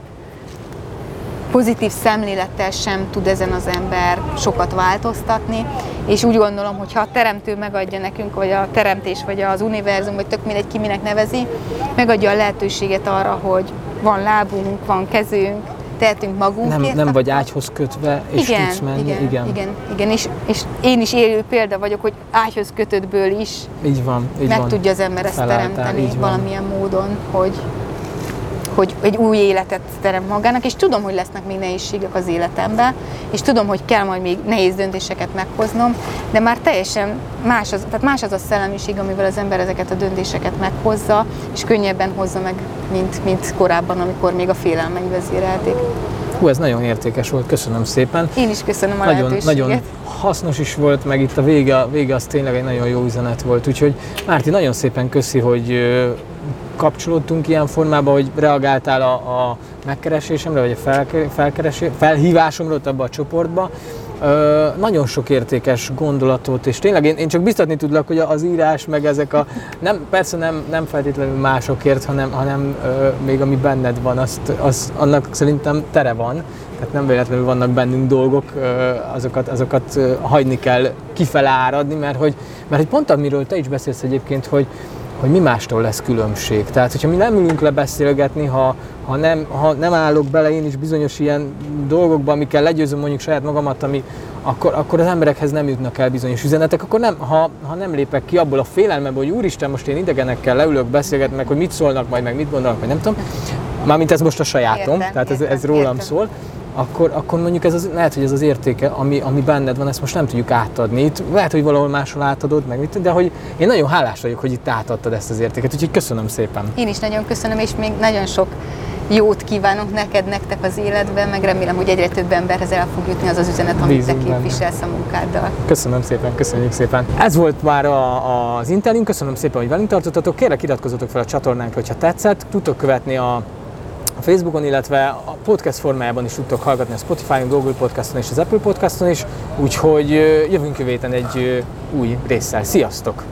pozitív szemlélettel sem tud ezen az ember sokat változtatni, és úgy gondolom, hogy ha a teremtő megadja nekünk, vagy a teremtés, vagy az univerzum, vagy tök mindegy ki minek nevezi, megadja a lehetőséget arra, hogy van lábunk, van kezünk, tehetünk magunkért. nem, nem vagy ágyhoz kötve, és igen, tudsz menni. igen, igen. igen, igen, és, és én is élő példa vagyok, hogy ágyhoz kötöttből is Így van, így meg van. tudja az ember ezt Felálltál, teremteni így van. valamilyen módon, hogy, hogy egy új életet teremt magának, és tudom, hogy lesznek még nehézségek az életemben, és tudom, hogy kell majd még nehéz döntéseket meghoznom, de már teljesen más az, tehát más az a szellemiség, amivel az ember ezeket a döntéseket meghozza, és könnyebben hozza meg, mint, mint korábban, amikor még a félelmei vezérelték. Hú, ez nagyon értékes volt, köszönöm szépen. Én is köszönöm a Nagyon, lehetőséget. nagyon hasznos is volt, meg itt a vége, a vége az tényleg egy nagyon jó üzenet volt. Úgyhogy Márti, nagyon szépen köszi, hogy kapcsolódtunk ilyen formában, hogy reagáltál a, a megkeresésemre, vagy a felke- felkeresé, felhívásomra ott abba a csoportba. Ö, nagyon sok értékes gondolatot, és tényleg én, én csak biztatni tudlak, hogy az írás, meg ezek a, nem, persze nem, nem feltétlenül másokért, hanem, hanem ö, még ami benned van, azt, az, annak szerintem tere van, tehát nem véletlenül vannak bennünk dolgok, ö, azokat, azokat hagyni kell kifele áradni, mert hogy, mert hogy pont amiről te is beszélsz egyébként, hogy, hogy mi mástól lesz különbség. Tehát, hogyha mi nem ülünk le beszélgetni, ha, ha, nem, ha nem állok bele én is bizonyos ilyen dolgokba, amikkel legyőzöm mondjuk saját magamat, ami, akkor, akkor az emberekhez nem jutnak el bizonyos üzenetek, akkor nem, ha, ha nem lépek ki abból a félelmeből, hogy úristen, most én idegenekkel leülök, beszélgetni, meg hogy mit szólnak majd, meg mit gondolnak, vagy nem tudom. Mármint ez most a sajátom, Értem, tehát ez, ez rólam értem. szól akkor, akkor mondjuk ez az, lehet, hogy ez az értéke, ami, ami benned van, ezt most nem tudjuk átadni. Itt lehet, hogy valahol máshol átadod, meg mit, de hogy én nagyon hálás vagyok, hogy itt átadtad ezt az értéket, úgyhogy köszönöm szépen. Én is nagyon köszönöm, és még nagyon sok jót kívánok neked, nektek az életben, meg remélem, hogy egyre több emberhez el fog jutni az az üzenet, amit Bízunk te benne. képviselsz a munkáddal. Köszönöm szépen, köszönjük szépen. Ez volt már a, az interjúnk, köszönöm szépen, hogy velünk tartottatok. Kérlek iratkozzatok fel a csatornánkra, hogyha tetszett. Tudtok követni a Facebookon, illetve a podcast formájában is tudtok hallgatni a Spotify-on, Google Podcaston és az Apple Podcaston is, úgyhogy jövünk jövő egy új résszel. Sziasztok!